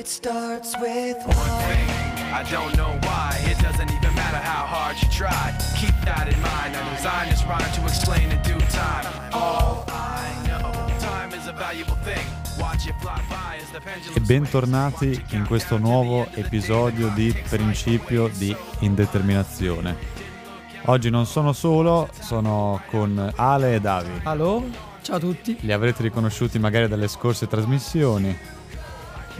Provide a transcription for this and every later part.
It starts with one thing. I don't know why. It doesn't even matter how hard you try. Keep that in mind. I designed this rhyme to explain in due time. All I know, time is a valuable thing. E bentornati in questo nuovo episodio di Principio di Indeterminazione. Oggi non sono solo, sono con Ale e Davi. Allo, ciao a tutti. Li avrete riconosciuti magari dalle scorse trasmissioni.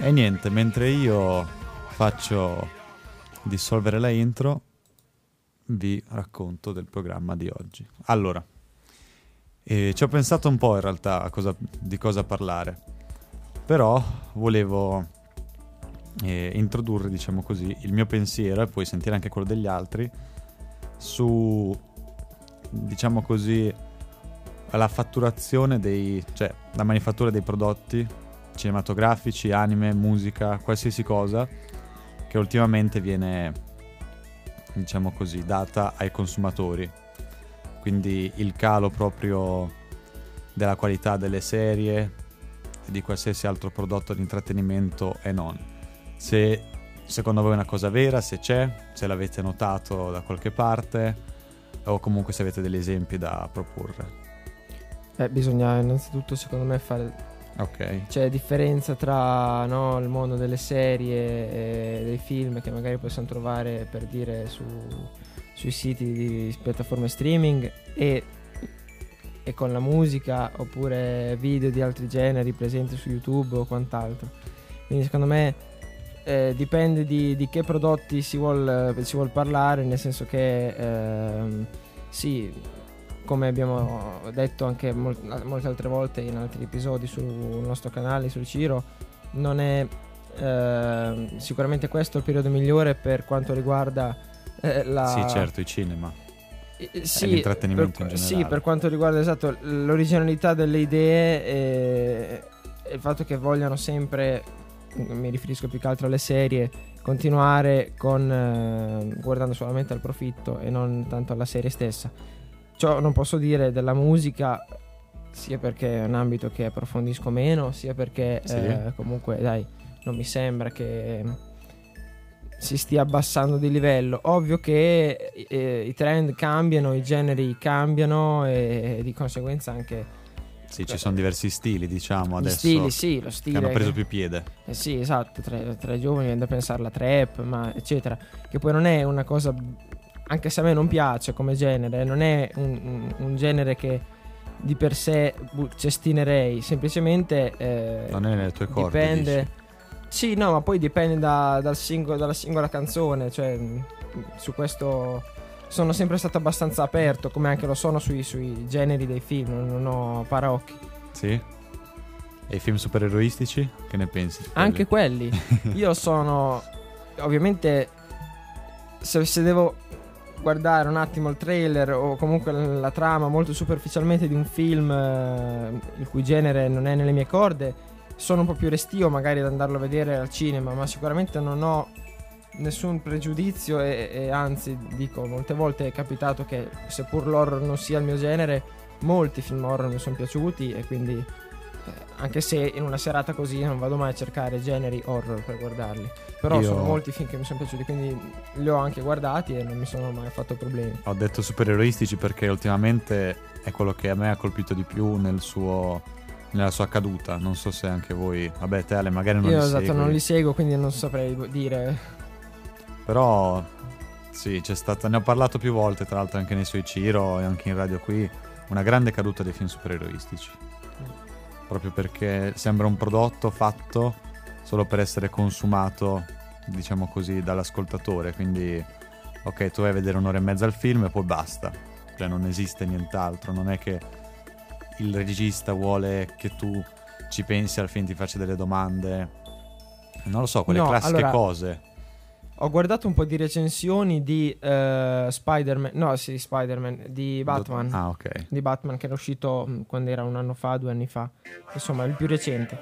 E niente, mentre io faccio dissolvere la intro, vi racconto del programma di oggi. Allora, eh, ci ho pensato un po' in realtà cosa- di cosa parlare, però volevo eh, introdurre, diciamo così, il mio pensiero e poi sentire anche quello degli altri su, diciamo così, la fatturazione dei, cioè la manifattura dei prodotti cinematografici, anime, musica, qualsiasi cosa che ultimamente viene, diciamo così, data ai consumatori. Quindi il calo proprio della qualità delle serie e di qualsiasi altro prodotto di intrattenimento e non. Se secondo voi è una cosa vera, se c'è, se l'avete notato da qualche parte o comunque se avete degli esempi da proporre. Eh, bisogna innanzitutto, secondo me, fare. Ok. C'è differenza tra no, il mondo delle serie e dei film che magari possiamo trovare per dire su, sui siti di piattaforme streaming e, e con la musica oppure video di altri generi presenti su YouTube o quant'altro. Quindi, secondo me. eh, dipende di, di che prodotti si vuol, si vuol parlare, nel senso che ehm, sì, come abbiamo detto anche mol- molte altre volte in altri episodi sul nostro canale, sul Ciro, non è ehm, sicuramente questo il periodo migliore per quanto riguarda eh, la... Sì, certo, i cinema. Eh, sì, l'intrattenimento per, in Sì, generale. per quanto riguarda esatto l'originalità delle idee e, e il fatto che vogliano sempre, mi riferisco più che altro alle serie, continuare con eh, guardando solamente al profitto e non tanto alla serie stessa. Ciò non posso dire della musica sia perché è un ambito che approfondisco meno, sia perché Sì. eh, comunque dai, non mi sembra che si stia abbassando di livello. Ovvio che eh, i trend cambiano, i generi cambiano e, di conseguenza anche Sì, ci sono diversi stili, diciamo, adesso stili, sì, lo che stile. hanno preso più piede. Eh sì, esatto, tra, tra i giovani viene da pensare alla trap, ma eccetera, che poi non è una cosa, anche se a me non piace come genere, non è un, un- genere che di per sé cestinerei, semplicemente eh, Non è nelle tue corde, dipende. dici. Sì, no, ma poi dipende da- dal singolo- dalla singola canzone, cioè mh, su questo sono sempre stato abbastanza aperto, come anche lo sono sui, sui generi dei film, non ho parocchi. Sì? E i film supereroistici? Che ne pensi? di Anche quelli? quelli. Io sono. Ovviamente. Se, se devo guardare un attimo il trailer o comunque la, trama molto superficialmente di un film eh, il cui genere non è nelle mie corde, sono un po' più restio magari ad andarlo a vedere al cinema, ma sicuramente non ho nessun pregiudizio e, e anzi dico molte volte è capitato che seppur l'horror non sia il mio genere molti film horror mi sono piaciuti e quindi anche se in una serata così non vado mai a cercare generi horror per guardarli però Io- sono molti film che mi sono piaciuti quindi li ho anche guardati e non mi sono mai fatto problemi Ho detto supereroistici perché ultimamente è quello che a me ha colpito di più nel suo, nella sua caduta. Non so se anche voi... Vabbè, te Ale magari non io li esatto segui. non li seguo quindi non saprei dire Però sì, c'è stata, ne ho parlato più volte, tra l'altro anche nei suoi Ciro e anche in radio qui, una grande caduta dei film supereroistici. Proprio perché sembra un prodotto fatto solo per essere consumato, diciamo così, dall'ascoltatore. Quindi, ok, tu vai a vedere un'ora e mezza al film e poi basta. Cioè non esiste nient'altro, non è che il regista vuole che tu ci pensi al film, ti faccia delle domande. Non lo so, quelle No, classiche allora- cose. Ho guardato un po' di recensioni di eh, Spider-Man, no sì, Spider-Man, di Batman. Ah, ok. Di Batman che era uscito mh, quando era un anno fa, due anni fa. Insomma, il più recente.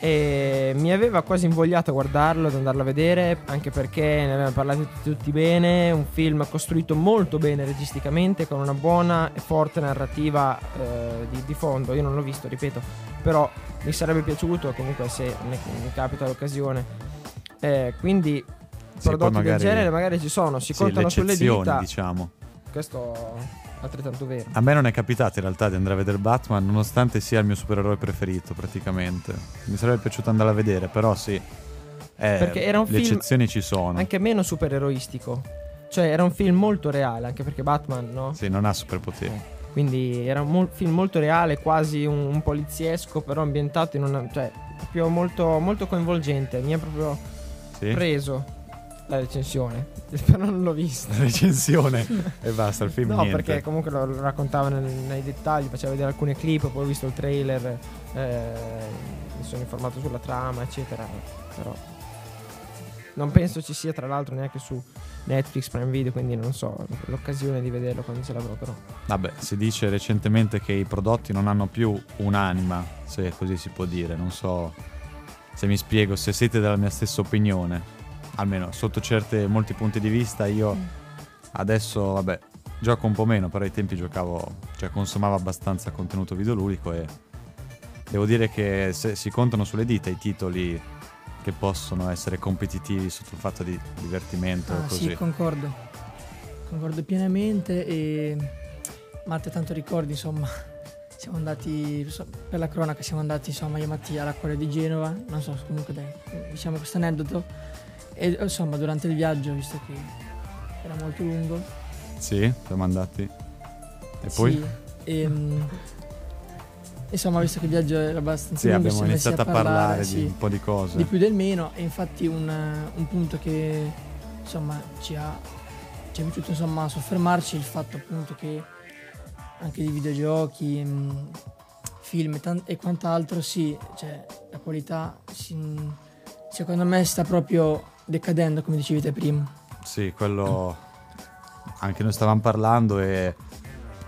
E mi aveva quasi invogliato a guardarlo, ad andarlo a vedere, anche perché ne avevano parlato tutti, bene. Un film costruito molto bene registicamente, con una buona e forte narrativa eh, di, di fondo. Io non l'ho visto, ripeto, però mi sarebbe piaciuto comunque se ne- mi capita l'occasione. Eh, quindi Sì, prodotti magari- del genere magari ci sono, si Sì, contano le sulle eccezioni, dita. diciamo. Questo è altrettanto vero. A me non è capitato in realtà di andare a vedere Batman, nonostante sia il mio supereroe preferito praticamente. Mi sarebbe piaciuto andare a vedere, però sì. Eh, Perché era un le film eccezioni ci sono. Anche meno supereroistico. Cioè era un film molto reale, anche perché Batman, no? Sì, non ha superpoteri. Quindi era un mol- film molto reale, quasi un, un poliziesco, però ambientato in una... cioè proprio molto, molto coinvolgente. Mi ha proprio Sì? preso la recensione. Però non l'ho vista. La recensione e basta, il film No, niente. perché comunque lo, lo raccontava nel- nei dettagli, faceva vedere alcune clip, poi ho visto il trailer, eh, mi sono informato sulla trama, eccetera. Però non penso ci sia tra l'altro neanche su Netflix Prime Video, quindi non so l'occasione di vederlo quando ce l'avrò però. Vabbè, si dice recentemente che i prodotti non hanno più un'anima, se così si può dire. Non so se mi spiego, se siete della mia stessa opinione. Almeno sotto certe, molti punti di vista io adesso, vabbè, gioco un po' meno, però ai tempi giocavo, cioè consumavo abbastanza contenuto videoludico e devo dire che se si contano sulle dita i titoli che possono essere competitivi sotto il fatto di divertimento Ah, così. sì, concordo. Concordo pienamente e Matte tanto ricordi, insomma, siamo andati per la cronaca, siamo andati insomma io e Mattia all'acquario di Genova, non so, comunque dai, diciamo questo aneddoto e insomma durante il viaggio, visto che era molto lungo, Sì, siamo andati. E poi? sì, ehm, insomma, visto che il viaggio era abbastanza Sì, lungo, abbiamo iniziato a parlare sì, di un po' di cose. di più del meno e infatti un, un punto che insomma ci ha ci è piaciuto insomma soffermarci il fatto appunto che anche di videogiochi mh, film e, tan- e quant'altro sì cioè la qualità si- secondo me sta proprio decadendo come dicevi te prima Sì, quello anche noi stavamo parlando e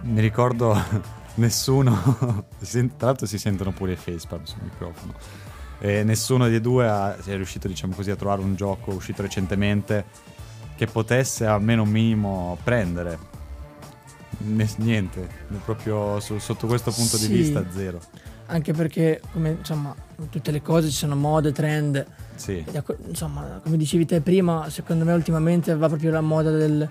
mi ricordo nessuno, tra l'altro si sentono pure i facepalm sul microfono, e nessuno dei due ha- è riuscito diciamo così a trovare un gioco uscito recentemente che potesse almeno un minimo prendere. Niente, proprio su- sotto questo punto Sì. di vista zero. anche perché come insomma in tutte le cose ci sono mode trend Sì, insomma, come dicevi te prima, secondo me ultimamente va proprio la moda del,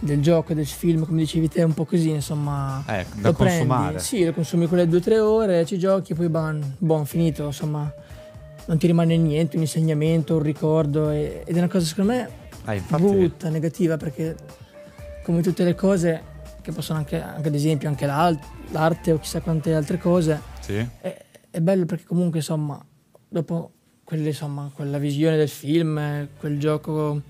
del gioco, del film, come dicevi te, un po' così, insomma. eh, da lo prendi, consumare. sì, lo consumi quelle due o tre ore, ci giochi, poi ban, buon, finito, insomma. Non ti rimane niente, un insegnamento, un ricordo. e- ed è una cosa, secondo me, Eh, infatti, brutta, negativa, perché come tutte le cose, che possono anche, anche ad esempio, anche l'arte o chissà quante altre cose, sì. è, è bello perché comunque insomma dopo quelle, insomma, quella visione del film quel gioco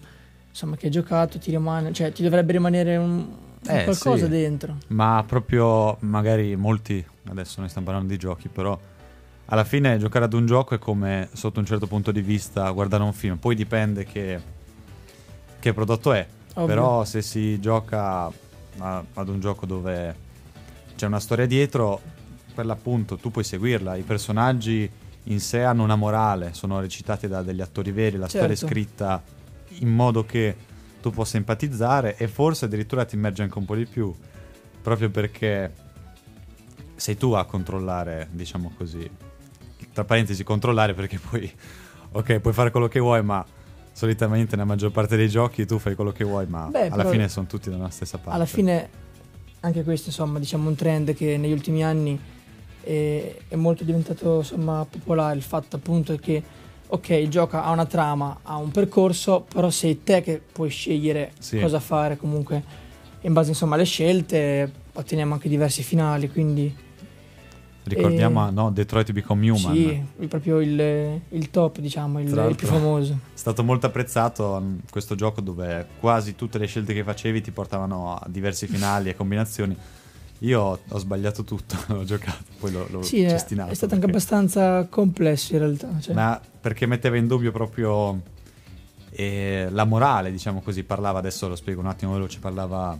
insomma che hai giocato ti rimane cioè ti dovrebbe rimanere un Eh, qualcosa sì. dentro Ma proprio magari molti, adesso noi stiamo parlando di giochi, però alla fine giocare ad un gioco è come sotto un certo punto di vista guardare un film, poi dipende che, che prodotto è, Ovvio. però se si gioca a- ad un gioco dove c'è una storia dietro, per l'appunto tu puoi seguirla, i personaggi in sé hanno una morale, sono recitati da degli attori veri, la storia è Certo. scritta in modo che tu possa empatizzare e forse addirittura ti immerge anche un po' di più, proprio perché sei tu a controllare, diciamo così. Tra parentesi, controllare perché poi, ok, puoi fare quello che vuoi, ma solitamente nella maggior parte dei giochi tu fai quello che vuoi, ma Beh, alla fine sono tutti dalla stessa parte. alla fine anche questo insomma diciamo un trend che negli ultimi anni è, è molto diventato insomma popolare il fatto appunto che ok il gioco ha una trama ha un percorso però sei te che puoi scegliere Sì. cosa fare comunque in base insomma alle scelte otteniamo anche diversi finali quindi Ricordiamo, e- no, Detroit Become Human. sì proprio il, il top diciamo il, il più famoso È stato molto apprezzato mh, questo gioco dove quasi tutte le scelte che facevi ti portavano a diversi finali e combinazioni. Io ho, ho sbagliato tutto, l'ho giocato, poi l'ho, l'ho sì è, cestinato. è stato anche perché- abbastanza complesso in realtà cioè. Ma perché metteva in dubbio proprio eh, la morale, diciamo così, parlava, adesso lo spiego un attimo veloce, parlava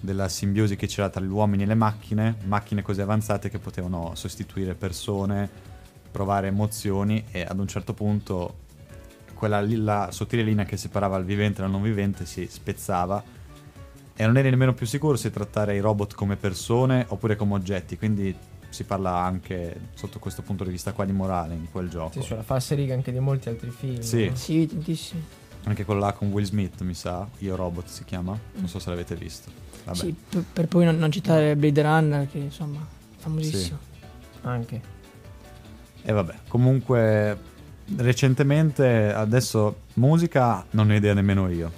della simbiosi che c'era tra gli uomini e le macchine, macchine così avanzate che potevano sostituire persone provare emozioni e ad un certo punto quella la sottile linea che separava il vivente dal non vivente si spezzava e non eri nemmeno più sicuro se trattare i robot come persone oppure come oggetti, quindi si parla anche sotto questo punto di vista qua di morale in quel gioco. Sì, sulla falsa riga anche di molti altri film. Sì. no? Sì, tantissimi. Anche quello là con Will Smith, mi sa, Io Robot si chiama, non so se l'avete visto. Vabbè. Sì, per, per poi non, non citare Blade Runner, che insomma, famosissimo. Anche. E vabbè, comunque recentemente adesso musica non ne ho idea nemmeno io.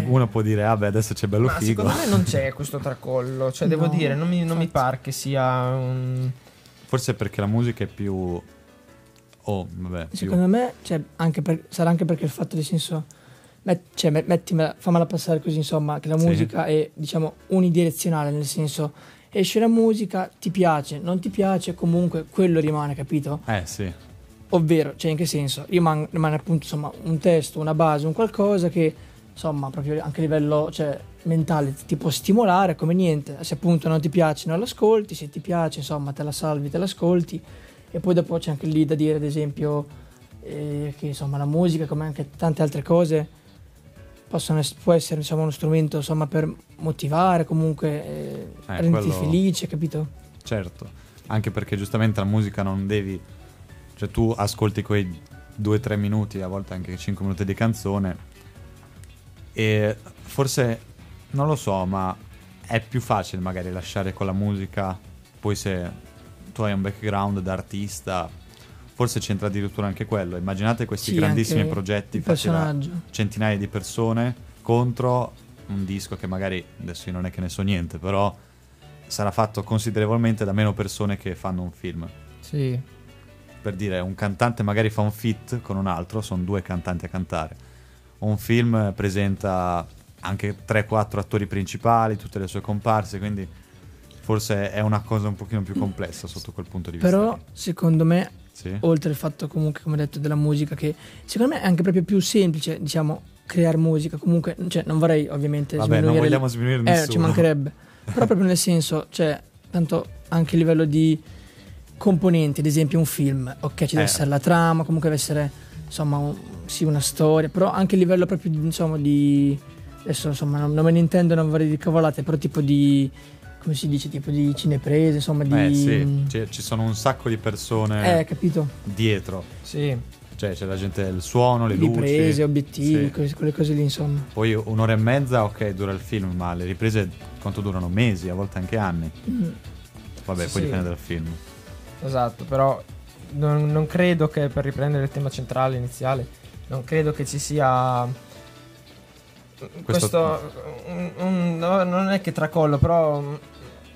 Eh. Uno può dire, ah beh, adesso c'è bello Ma figo. secondo me non c'è questo tracollo. Cioè, devo No, dire, non mi, non mi par che sia un. Forse perché la musica è più... Oh, vabbè, più... Secondo me, cioè, anche per- sarà anche perché il fatto del senso, met- cioè, met- mettimela, fammela passare così, insomma, che la Sì. musica è, diciamo, unidirezionale, nel senso, esce la musica, ti piace, non ti piace, comunque quello rimane, capito? Eh sì, Ovvero, cioè, in che senso? Rimane, rimane appunto, insomma, un testo, una base, un qualcosa che, insomma, proprio anche a livello, cioè, mentale ti può stimolare come niente. Se appunto non ti piace non l'ascolti, se ti piace, insomma, te la salvi, te l'ascolti. E poi dopo c'è anche lì da dire, ad esempio, eh, che insomma la musica, come anche tante altre cose, possono può essere insomma, uno strumento insomma, per motivare, comunque eh, renderti quello- felice, capito? certo. Anche perché giustamente la musica non devi... Cioè tu ascolti quei 2-3 minuti, a volte anche 5 minuti di canzone e forse, non lo so, ma è più facile magari lasciare con la musica, poi se tu hai un background da artista, forse c'entra addirittura anche quello. Immaginate questi Sì, grandissimi progetti fatti da centinaia di persone contro un disco che magari, adesso io non è che ne so niente, però sarà fatto considerevolmente da meno persone che fanno un film. Sì. Per dire, un cantante magari fa un feat con un altro, sono due cantanti a cantare. Un film presenta anche 3-4 attori principali, tutte le sue comparse, quindi forse è una cosa un pochino più complessa sotto quel punto di vista. Però, secondo me, Sì? oltre al fatto comunque come detto della musica che secondo me è anche proprio più semplice diciamo creare musica comunque cioè non vorrei ovviamente Vabbè, non vogliamo sminuire eh, nessuno. ci mancherebbe però proprio nel senso cioè tanto anche a livello di componenti ad esempio un film ok ci deve Eh. essere la trama comunque deve essere insomma un- sì una storia però anche a livello proprio di, insomma di adesso insomma non, non me ne intendo non vorrei dire cavolate però tipo di come si dice tipo di cineprese insomma di Eh sì, ci- ci sono un sacco di persone eh capito dietro. Sì. Cioè c'è la gente, il suono, le riprese, luci. obiettivi, Sì. quelle, quelle cose lì, insomma. Poi un'ora e mezza, ok, dura il film, ma le riprese quanto durano? Mesi, a volte anche anni. Mm. Vabbè, Sì, poi sì. dipende dal film. Esatto, però non, non credo che per riprendere il tema centrale iniziale, non credo che ci sia Questo- questo, un- un- no, non è che tracollo, però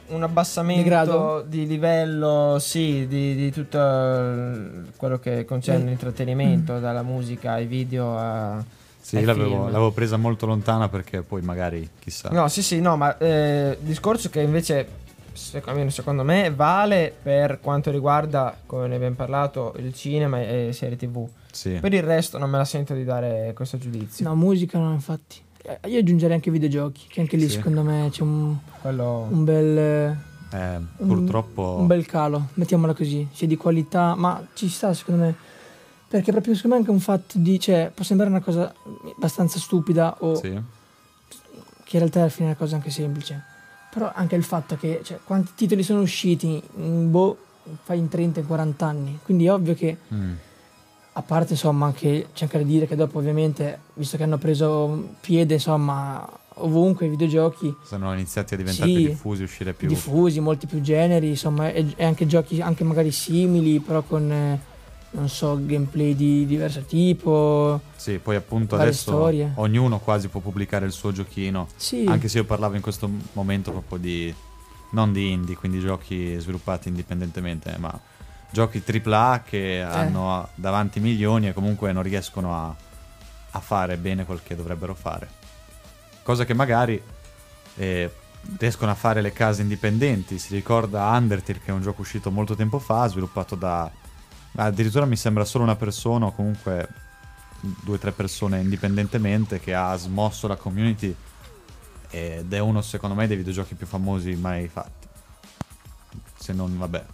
un- abbassamento Degrado? di livello, sì, di, di tutto quello che concerne Mm. l'intrattenimento, dalla musica ai video a... Sì, l'avevo, l'avevo presa molto lontana perché poi magari, chissà. No, sì, sì, no, ma eh, discorso che invece, sec- almeno secondo me, vale per quanto riguarda, come ne abbiamo parlato, il cinema e serie tv. Sì. Per il resto non me la sento di dare questo giudizio. No, musica no, infatti. Eh, Io aggiungerei anche videogiochi, che anche lì Sì. secondo me c'è un, Quello... un bel... Eh, un- purtroppo... Un bel calo, mettiamola così, sia di qualità, ma ci sta secondo me. Perché proprio secondo me è anche un fatto di, cioè, può sembrare una cosa abbastanza stupida o Sì. che in realtà alla fine è una cosa anche semplice. Però anche il fatto che, cioè, quanti titoli sono usciti, in, boh, fai in 30, in 40 anni. Quindi è ovvio che Mm. A parte, insomma, anche c'è anche da dire che dopo, ovviamente, visto che hanno preso piede, insomma, ovunque i videogiochi Sono iniziati a diventare Sì. più diffusi, uscire più... diffusi, molti più generi, insomma, e, e anche giochi anche magari simili, però con, eh, non so, gameplay di diverso tipo. Sì, poi appunto adesso storie. ognuno quasi può pubblicare il suo giochino. Sì, Anche se io parlavo in questo momento proprio di... Non di indie, quindi giochi sviluppati indipendentemente, ma giochi AAA che hanno davanti milioni e comunque non riescono a, a fare bene quel che dovrebbero fare. Cosa che magari eh, riescono a fare le case indipendenti. Si ricorda Undertale, che è un gioco uscito molto tempo fa, sviluppato da... Addirittura mi sembra solo una persona o comunque due o tre persone indipendentemente che ha smosso la community ed è uno secondo me dei videogiochi più famosi mai fatti. Se non, vabbè,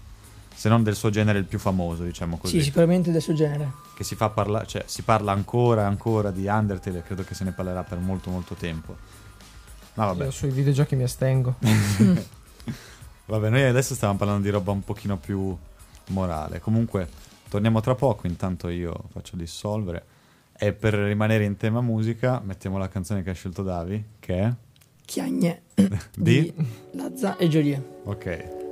se non del suo genere il più famoso, diciamo così. Sì, sicuramente del suo genere. Che si fa parlare, cioè si parla ancora e ancora di Undertale e credo che se ne parlerà per molto molto tempo. Ma vabbè. Io sui videogiochi mi astengo. Vabbè, noi adesso stiamo parlando di roba un pochino più morale. Comunque, torniamo tra poco, intanto io faccio dissolvere. E per rimanere in tema musica, mettiamo la canzone che ha scelto Davi, che è Chiagne di... Lazza e Jolie. Ok.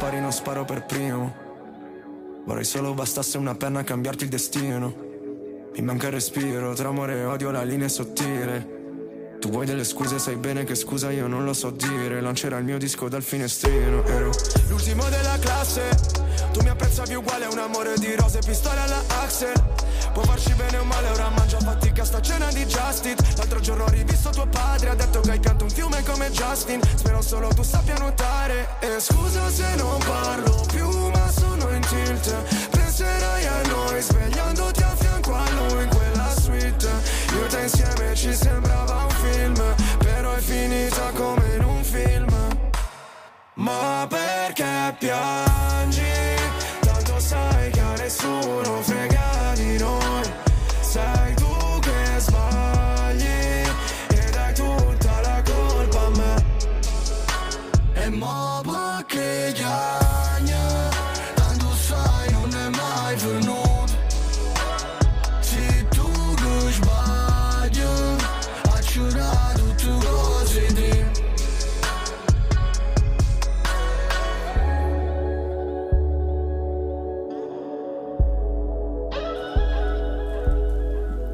Aspetto che spari, non sparo per primo. Vorrei solo bastasse una penna a cambiarti il destino. Mi manca il respiro, tra amore e odio la linea è sottile. Tu vuoi delle scuse, sai bene che scusa io non lo so dire Lancerà il mio disco dal finestrino Ero l'ultimo della classe Tu mi apprezzavi uguale a un amore di rose Pistole alla Axel Può farci bene o male, ora mangio fatica sta cena di Justin. L'altro giorno ho rivisto tuo padre Ha detto che hai canto un fiume come Justin. Spero solo tu sappia nuotare. E scusa se non parlo più ma sono in tilt. Penserai a noi svegliandoti a fianco a lui in quella suite. Io te insieme ci sembrava un film Però è finita come in un film. Ma perché piangi? Sai che a nessuno frega di noi. Sei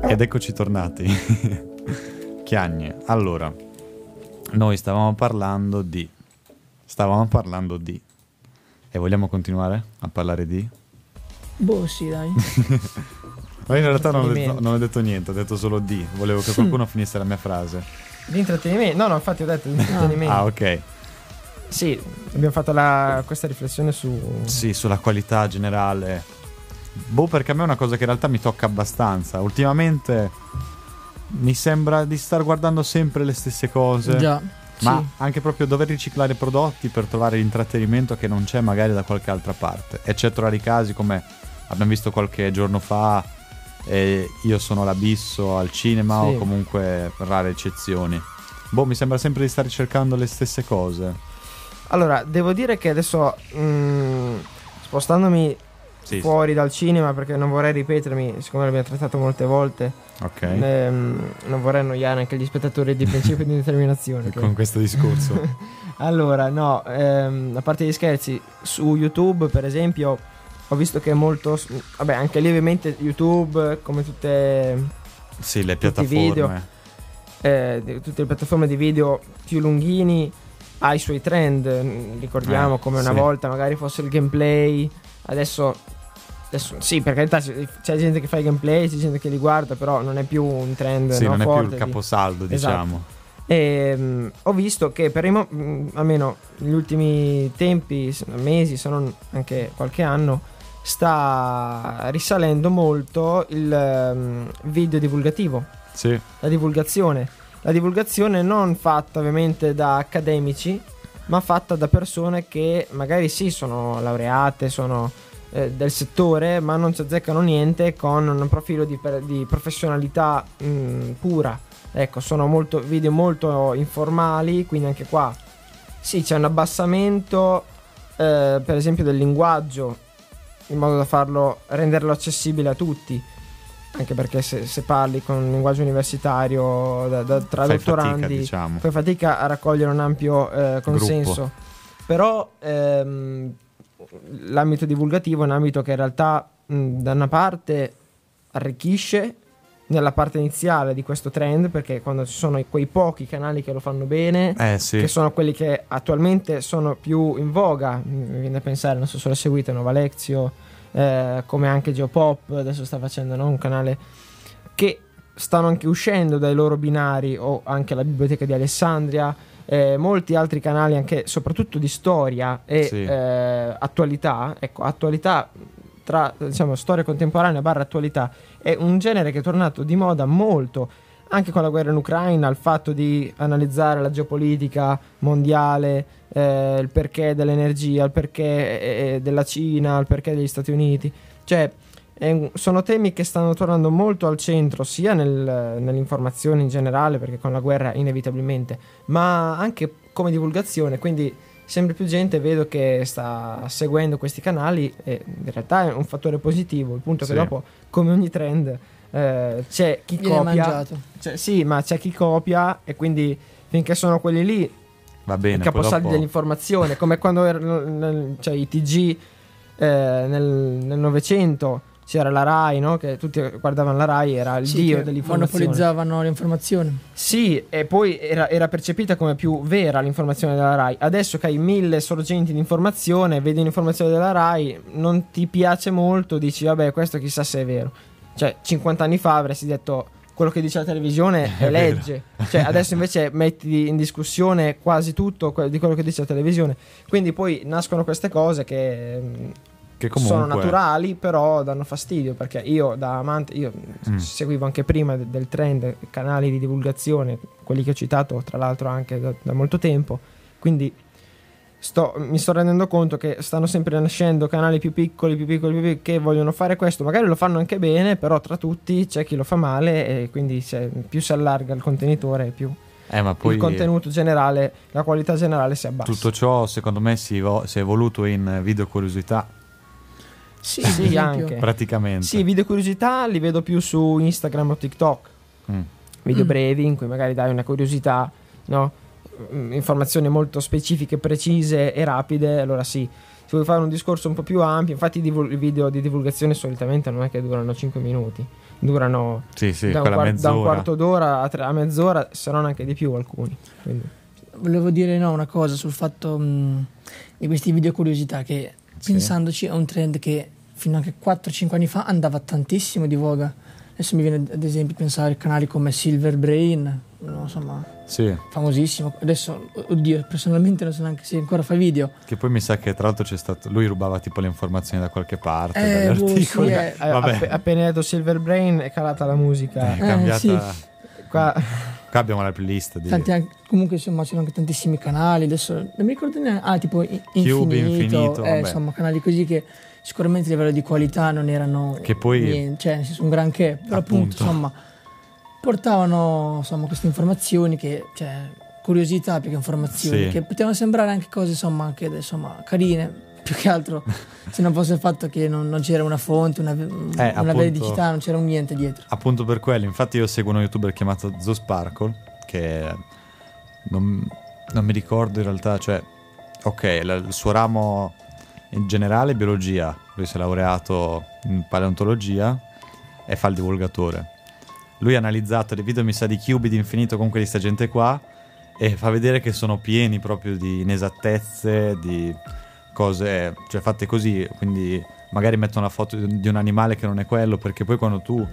Ed eccoci tornati. Chiagne. Allora, noi stavamo parlando di... Stavamo parlando di... E vogliamo continuare a parlare di... Boh, sì, dai. Ma in realtà non ho, detto, non ho detto niente, ho detto solo di. Volevo che qualcuno finisse la mia frase. L'intrattenimento. No, no, infatti ho detto l'intrattenimento. Ah, ok. Sì, abbiamo fatto la- questa riflessione su... Sì, sulla qualità generale. Boh, perché a me è una cosa che in realtà mi tocca abbastanza. Ultimamente mi sembra di star guardando sempre le stesse cose. Già. Ma sì. anche proprio dover riciclare prodotti per trovare l'intrattenimento che non c'è magari da qualche altra parte. Eccetto rari casi come abbiamo visto qualche giorno fa. E io sono l'abisso al cinema Sì. o comunque rare eccezioni. Boh, mi sembra sempre di stare cercando le stesse cose. Allora, devo dire che adesso, mm, spostandomi Sì, fuori dal cinema, perché non vorrei ripetermi, siccome l'abbiamo trattato molte volte, ok. ehm, non vorrei annoiare anche gli spettatori di principio di determinazione. Con questo discorso. Allora, no, ehm, a parte gli scherzi, su YouTube, per esempio, ho visto che è molto. Vabbè, anche lì, ovviamente, YouTube, come tutte, sì, le piattaforme. video. eh, tutte le piattaforme di video più lunghini, ha i suoi trend. Mm, Ricordiamo Eh, come una sì. volta magari fosse il gameplay. Adesso, adesso sì, per carità, c'è c'è gente che fa i gameplay, c'è gente che li guarda, però non è più un trend. Sì, no, non è più forte il di- caposaldo, Esatto. diciamo. E, mm, ho visto che per i mo- mm, almeno negli ultimi tempi, mesi, se non anche qualche anno, sta risalendo molto il ehm, video divulgativo, Sì, la divulgazione. La divulgazione non fatta ovviamente da accademici, ma fatta da persone che magari sì sono laureate, sono eh, del settore, ma non ci azzeccano niente con un profilo di, di professionalità mh, pura. Ecco, sono molto, video molto informali, quindi anche qua sì c'è un abbassamento, eh, per esempio, del linguaggio, in modo da farlo renderlo accessibile a tutti. Anche perché se, se parli con un linguaggio universitario da, da- tra fai dottorandi, fatica, diciamo. fai fatica a raccogliere un ampio eh, consenso. Però ehm, l'ambito divulgativo è un ambito che in realtà mh, da una parte arricchisce nella parte iniziale di questo trend, perché quando ci sono quei pochi canali che lo fanno bene, Eh sì, che sono quelli che attualmente sono più in voga, mi viene da pensare, non so se lo seguite, Nova Lexio, eh, come anche Geopop, adesso sta facendo no, un canale che stanno anche uscendo dai loro binari o anche la biblioteca di Alessandria, eh, molti altri canali anche soprattutto di storia e Sì. eh, attualità, ecco, attualità tra diciamo storia contemporanea barra attualità è un genere che è tornato di moda molto anche con la guerra in Ucraina, il fatto di analizzare la geopolitica mondiale, eh, il perché dell'energia, il perché eh, della Cina, il perché degli Stati Uniti. Cioè, un- sono temi che stanno tornando molto al centro, sia nel- nell'informazione in generale, perché con la guerra inevitabilmente, ma anche come divulgazione. Quindi sempre più gente vedo che sta seguendo questi canali e in realtà è un fattore positivo. Il punto è Sì. che dopo, come ogni trend, eh, c'è chi Viene copia. mangiato. Cioè, sì, ma c'è chi copia e quindi finché sono quelli lì, va bene. i caposaldi dopo- dell'informazione, come quando erano cioè, i TG eh, nel nel Novecento c'era la RAI, no? che tutti guardavano la RAI, era il Sì, dio dell'informazione. monopolizzavano l'informazione. Sì, e poi era, era percepita come più vera l'informazione della RAI. Adesso che hai mille sorgenti di informazione, vedi un'informazione della RAI, non ti piace molto, dici vabbè questo chissà se è vero. Cioè, 50 anni fa avresti detto quello che dice la televisione è, È legge. Cioè, adesso invece metti in discussione quasi tutto di quello che dice la televisione. Quindi poi nascono queste cose che che comunque sono naturali, però danno fastidio perché io da amante, io Mm. seguivo anche prima de- del trend canali di divulgazione, quelli che ho citato tra l'altro anche da, da molto tempo, quindi sto- mi sto rendendo conto che stanno sempre nascendo canali più piccoli, più piccoli, più piccoli che vogliono fare questo, magari lo fanno anche bene, però tra tutti c'è chi lo fa male e quindi più si allarga il contenitore più Eh, il contenuto generale, la qualità generale si abbassa. tutto ciò secondo me si, vo- si è evoluto in video curiosità Sì, Sì, ad esempio. anche. praticamente. Sì, video curiosità li vedo più su Instagram o TikTok. Mm. video Mm. brevi in cui magari dai una curiosità, no? Mm, informazioni molto specifiche, precise e rapide, allora sì. Se vuoi fare un discorso un po' più ampio, infatti i video di divulgazione solitamente non è che durano 5 minuti, durano Sì, sì, da, un quella quar- da mezz'ora. un quarto d'ora a, tre- a mezz'ora, se non anche di più alcuni. Quindi, Volevo dire no, una cosa sul fatto mh, di questi video curiosità che Sì. pensandoci è un trend che fino a che 4-5 anni fa andava tantissimo di voga. Adesso mi viene ad esempio pensare a canali come Silver Brain, no, insomma, Sì, famosissimo. Adesso, oddio, personalmente non so neanche se ancora fa video. che poi mi sa che tra l'altro c'è stato lui rubava tipo le informazioni da qualche parte, Eh, dagli boh, articoli. sì, eh. eh, Vabbè. appe- appena detto Silver Brain è calata la musica. È cambiata. sì. Qua, Qua abbiamo la playlist di Tanti anche- comunque insomma c'erano anche tantissimi canali, adesso non mi ricordo neanche, ah tipo Cube, Infinito, Infinito, eh, vabbè. insomma canali così che sicuramente a livello di qualità non erano Che poi- niente, cioè un granché, però appunto, Appunto. insomma portavano insomma queste informazioni che, cioè curiosità più che informazioni, Sì. che potevano sembrare anche cose insomma anche insomma carine, più che altro se non fosse il fatto che non, non c'era una fonte, una, una Eh, appunto. veridicità, non c'era un niente dietro. Appunto per quello, infatti io seguo uno youtuber chiamato Zo Sparkle, che non, non mi ricordo in realtà, cioè, ok, la- il suo ramo in generale biologia, lui si è laureato in paleontologia e fa il divulgatore. Lui ha analizzato dei video, mi sa, di cubi di infinito con questa gente qua e fa vedere che sono pieni proprio di inesattezze, di cose, cioè fatte così, quindi magari mettono la foto di un animale che non è quello, perché poi quando tu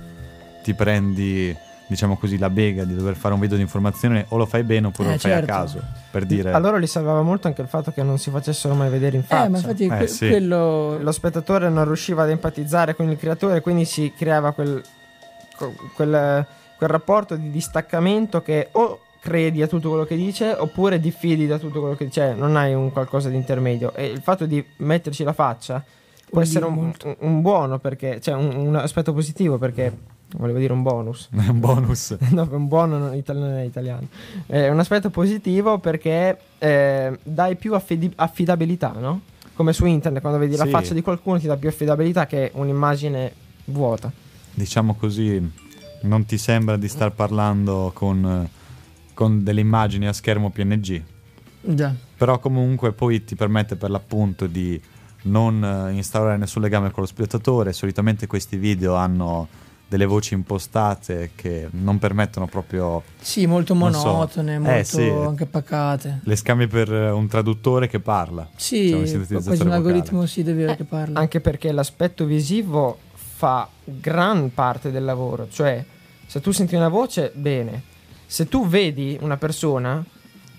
ti prendi diciamo così, la bega di dover fare un video di informazione o lo fai bene oppure Eh, lo fai a certo. caso, per dire... A loro li salvava molto anche il fatto che non si facessero mai vedere in faccia. Eh, ma infatti Eh, que- sì. quello... lo spettatore non riusciva ad empatizzare con il creatore, quindi si creava quel, quel, quel rapporto di distaccamento che o credi a tutto quello che dice oppure diffidi da tutto quello che dice, Cioè, non hai un qualcosa di intermedio. E il fatto di metterci la faccia può essere un, un buono, perché, cioè un, un aspetto positivo, perché volevo dire un bonus. Un bonus. no, un buono non, itali- non è italiano. È un aspetto positivo perché eh, dai più affidi- affidabilità, no? Come su internet, quando vedi la Sì. faccia di qualcuno ti dà più affidabilità che un'immagine vuota. diciamo così, non ti sembra di star parlando con, con delle immagini a schermo PNG. Già. Però comunque poi ti permette per l'appunto di non eh, instaurare nessun legame con lo spettatore. Solitamente questi video hanno delle voci impostate che non permettono proprio... Sì, molto Non so. monotone, Eh, molto sì. anche pacate. Le scambi per eh, un traduttore che parla. Sì, Cioè, un quasi un vocale. algoritmo sì, è vero che parla. Anche perché l'aspetto visivo fa gran parte del lavoro. Cioè, se tu senti una voce, bene. Se tu vedi una persona,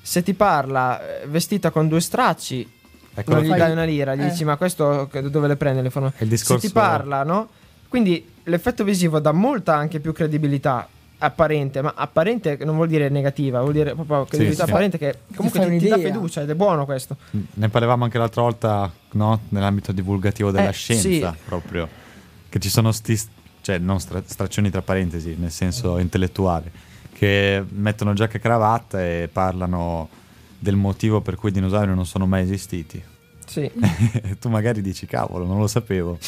se ti parla eh, vestita con due stracci, Ecco, non gli fai- dai una lira, gli eh. dici ma questo dove le prende le discorso- Se ti parla, no? Quindi l'effetto visivo dà molta anche più credibilità apparente, ma apparente non vuol dire negativa, vuol dire proprio credibilità sì. apparente che comunque ti, ti dà fiducia ed è buono questo. Ne parlavamo anche l'altra volta, no? Nell'ambito divulgativo della Eh, scienza, sì. proprio. Che ci sono sti, cioè non stra- straccioni tra parentesi, nel senso intellettuale, che mettono giacca e cravatta e parlano del motivo per cui i dinosauri non sono mai esistiti. Sì. E tu magari dici, cavolo, non lo sapevo.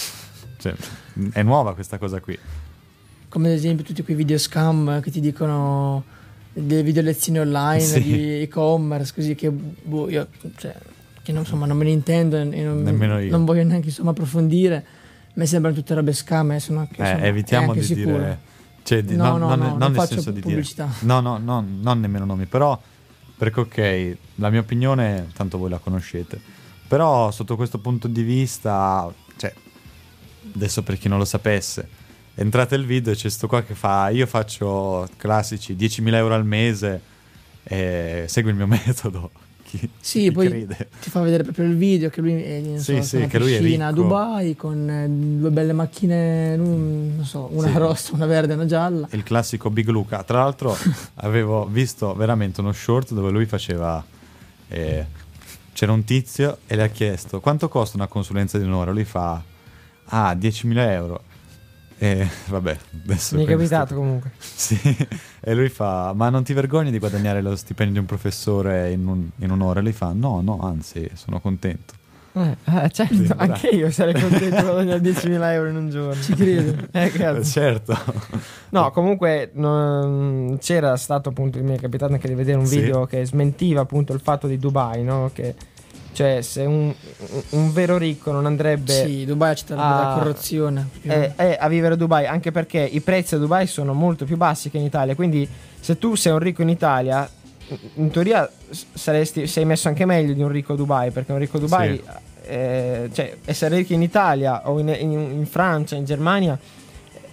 Cioè, è nuova questa cosa qui. Come ad esempio tutti quei video scam che ti dicono delle video lezioni online Sì. di e-commerce, così che boh, io, cioè, che non, insomma, non me ne intendo e non, Nemmeno io. non voglio neanche insomma approfondire. A me sembrano tutte robe scam, eh, sono anche, Eh, insomma, evitiamo di sicuro. dire... Cioè, di- No, no, non- no, non non nel faccio senso di pubblicità. dire... No, no, no, non nemmeno nomi, però... Perché ok, la mia opinione, tanto voi la conoscete, però sotto questo punto di vista, cioè, adesso per chi non lo sapesse, entrate il video e c'è sto qua che fa, io faccio classici 10.000 euro al mese e segui il mio metodo. Chi, Sì, chi poi crede? ti fa vedere proprio il video che lui è non Sì, sì, in piscina a. Dubai con eh, due belle macchine, non non so, una Sì. rossa, una verde e una gialla. il classico Big Luca. Tra l'altro avevo visto veramente uno short dove lui faceva... eh, c'era un tizio e le ha chiesto quanto costa una consulenza di un'ora. Lui fa... Ah, 10.000 euro. E vabbè, adesso... Mi è capitato comunque. Sì, e lui fa: Ma non ti vergogni di guadagnare lo stipendio di un professore in, un- in un'ora? E lui fa: No, no, anzi, sono contento. Eh, eh, certo, Sì, anche io sarei contento di guadagnare 10.000 euro in un giorno. Ci credo. Eh, cazzo. certo. No, comunque non- c'era stato appunto, mi è capitato anche di vedere un Sì. video che smentiva appunto il fatto di Dubai, no? Che cioè se un, un vero ricco non andrebbe Sì, Dubai ci sarebbe Ah, la corruzione. eh, eh, a vivere a Dubai, anche perché i prezzi a Dubai sono molto più bassi che in Italia, quindi se tu sei un ricco in Italia, in teoria saresti, sei messo anche meglio di un ricco a Dubai, perché un ricco a Dubai, Sì. eh, cioè essere ricchi in Italia o in, in- in Francia, in Germania,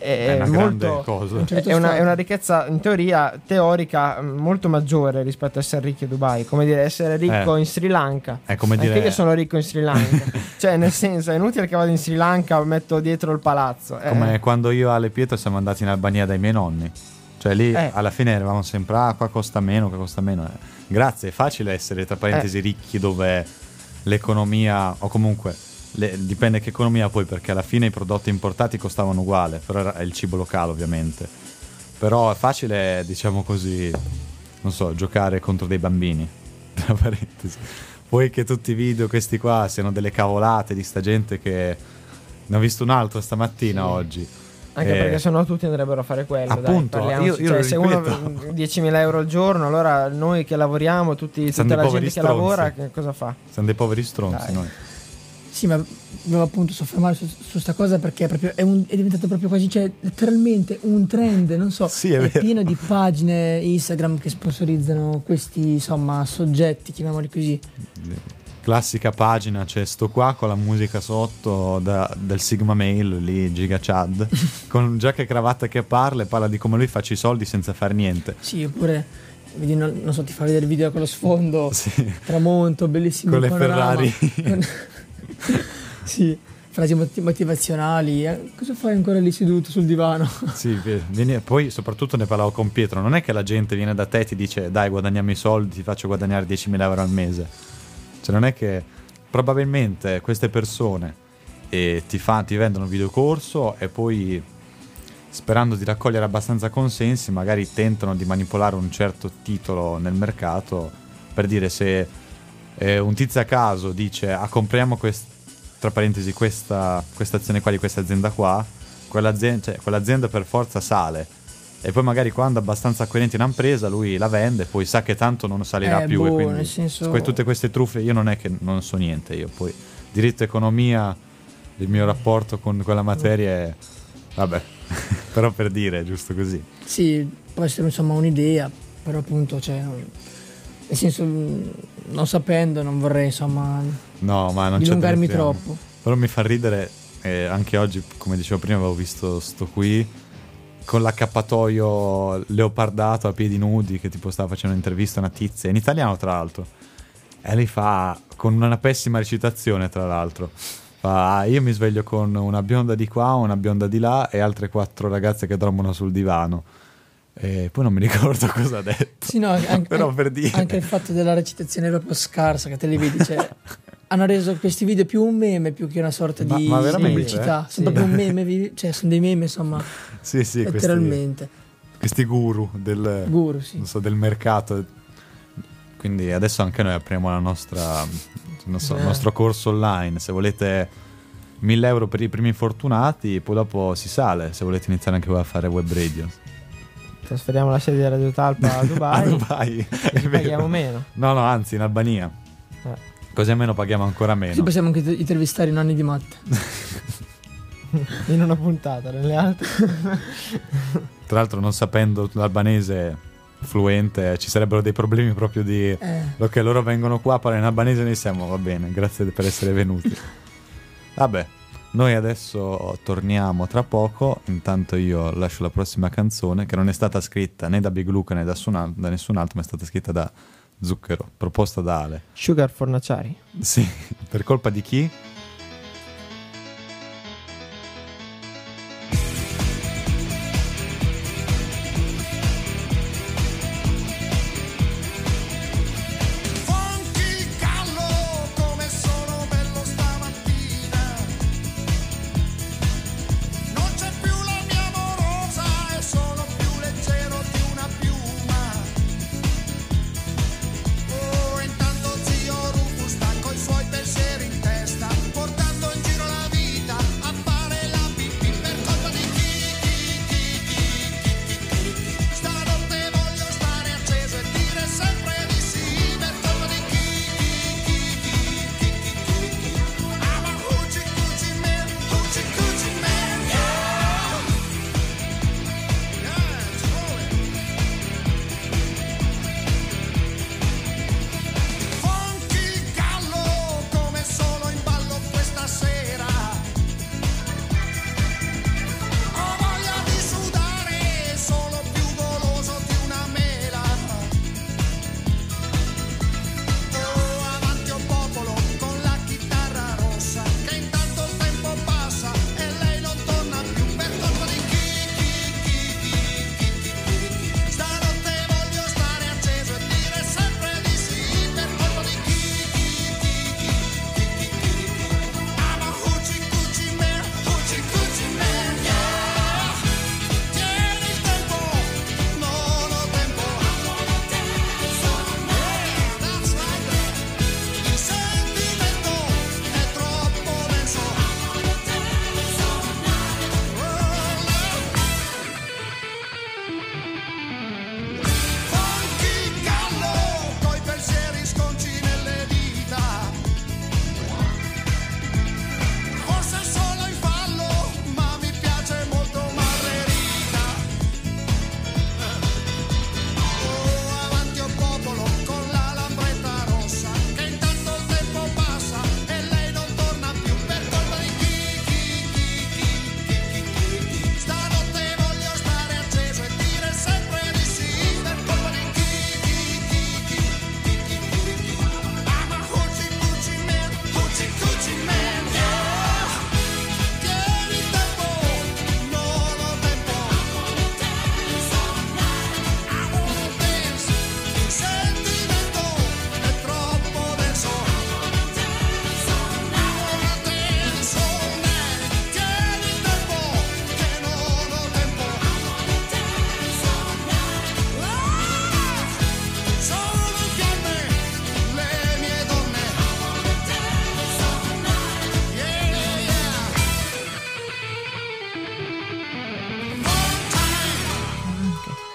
è, È una grande molto... cosa. Un certo È una, è una ricchezza in teoria teorica mh, molto maggiore rispetto a essere ricchi a Dubai. Come dire, essere ricco Eh. in Sri Lanka. È come Anche dire. io sono ricco in Sri Lanka. cioè, nel senso, è inutile che vado in Sri Lanka metto dietro il palazzo. Eh, Come quando io e Ale Pietro siamo andati in Albania dai miei nonni. Cioè lì Eh. alla fine eravamo sempre, ah, qua costa meno, qua costa meno. Eh, Grazie, è facile essere, tra Eh. parentesi, ricchi dove l'economia, o comunque, le- dipende che economia poi, perché alla fine i prodotti importati costavano uguale, però era il cibo locale ovviamente. Però è facile, diciamo così, non so, giocare contro dei bambini, tra parentesi. Poi che tutti i video, questi qua, siano delle cavolate di sta gente che... Ne ho visto un altro stamattina Sì. oggi. Anche Eh, perché sennò tutti andrebbero a fare quello. Appunto, dai, io- io Cioè, se uno ripeto. 10.000 euro al giorno, allora noi che lavoriamo, tutti, tutta la gente che stronzi. lavora, che cosa fa? Siamo dei poveri stronzi Dai. noi. Sì, ma volevo appunto soffermare su, su sta cosa perché è, proprio, è, un- è diventato proprio quasi, cioè, letteralmente un trend, non so, Sì, è vero. pieno di pagine Instagram che sponsorizzano questi, insomma, soggetti, chiamiamoli così. classica pagina, c'è sto qua con la musica sotto da- del Sigma Mail, lì Giga Chad, con giacca e cravatta che parla e parla di come lui faccia i soldi senza fare niente. Sì, oppure vedi, non, non so, ti fa vedere il video con lo sfondo, Sì. tramonto, bellissimo Con le panorama. Ferrari. Con- sì, frasi moti- motivazionali. eh, Cosa fai ancora lì seduto sul divano? Sì, vieni- poi soprattutto ne parlavo con Pietro, non è che la gente viene da te e ti dice dai guadagniamo i soldi, ti faccio guadagnare 10.000 euro al mese. Cioè non è che probabilmente queste persone eh, ti, fa- ti vendono un videocorso e poi sperando di raccogliere abbastanza consensi magari tentano di manipolare un certo titolo nel mercato per dire se eh, un tizio a caso dice ah compriamo quest- tra parentesi questa, questa azione qua di questa azienda qua quell'azienda, cioè, quell'azienda per forza sale. E poi magari quando è abbastanza acquirente in impresa lui la vende poi sa che tanto non salirà Eh, più e boh, quindi nel senso- tutte queste truffe io non è che non so niente io poi diritto economia il mio rapporto con quella materia è vabbè però per dire giusto così. Sì, può essere insomma un'idea, però appunto, cioè, nel senso, non sapendo, non vorrei insomma no ma non dilungarmi troppo. Però mi fa ridere, eh, anche oggi, come dicevo prima, avevo visto sto qui con l'accappatoio leopardato a piedi nudi che tipo stava facendo un'intervista a una tizia, in italiano tra l'altro. E lei fa, con una pessima recitazione tra l'altro, fa, "Ah, io mi sveglio con una bionda di qua, una bionda di là e altre quattro ragazze che dormono sul divano. E poi non mi ricordo cosa ha detto. Sì, no, anche, Però per dire... anche il fatto della recitazione è proprio scarsa, che te li vedi, cioè, hanno reso questi video più un meme più che una sorta Ma- di ma pubblicità. eh? Sono Sì. proprio un meme, cioè sono dei meme, insomma, Sì, sì, questi, letteralmente. questi guru del... Guru, sì. so, del mercato. Quindi adesso anche noi apriamo la nostra, non so, il Eh. nostro corso online. Se volete 1000 euro per i primi infortunati, poi dopo si sale. Se volete iniziare anche voi a fare web radio. Trasferiamo la sede di Radio Talpa a Dubai. A Dubai, e paghiamo meno. No, no, anzi, in Albania. Eh. Così almeno paghiamo ancora meno. possiamo anche intervistare i nonni di Matte. In una puntata, nelle altre. Tra l'altro, non sapendo l'albanese fluente, ci sarebbero dei problemi proprio di... Eh, Ok, loro vengono qua, parlano in albanese noi siamo, va bene, grazie per essere venuti. Vabbè, noi adesso torniamo tra poco, intanto io lascio la prossima canzone che non è stata scritta né da Big Luca né da, al- da nessun altro, ma è stata scritta da Zucchero, proposta da Ale. Sugar Fornaciari. Sì, per colpa di chi?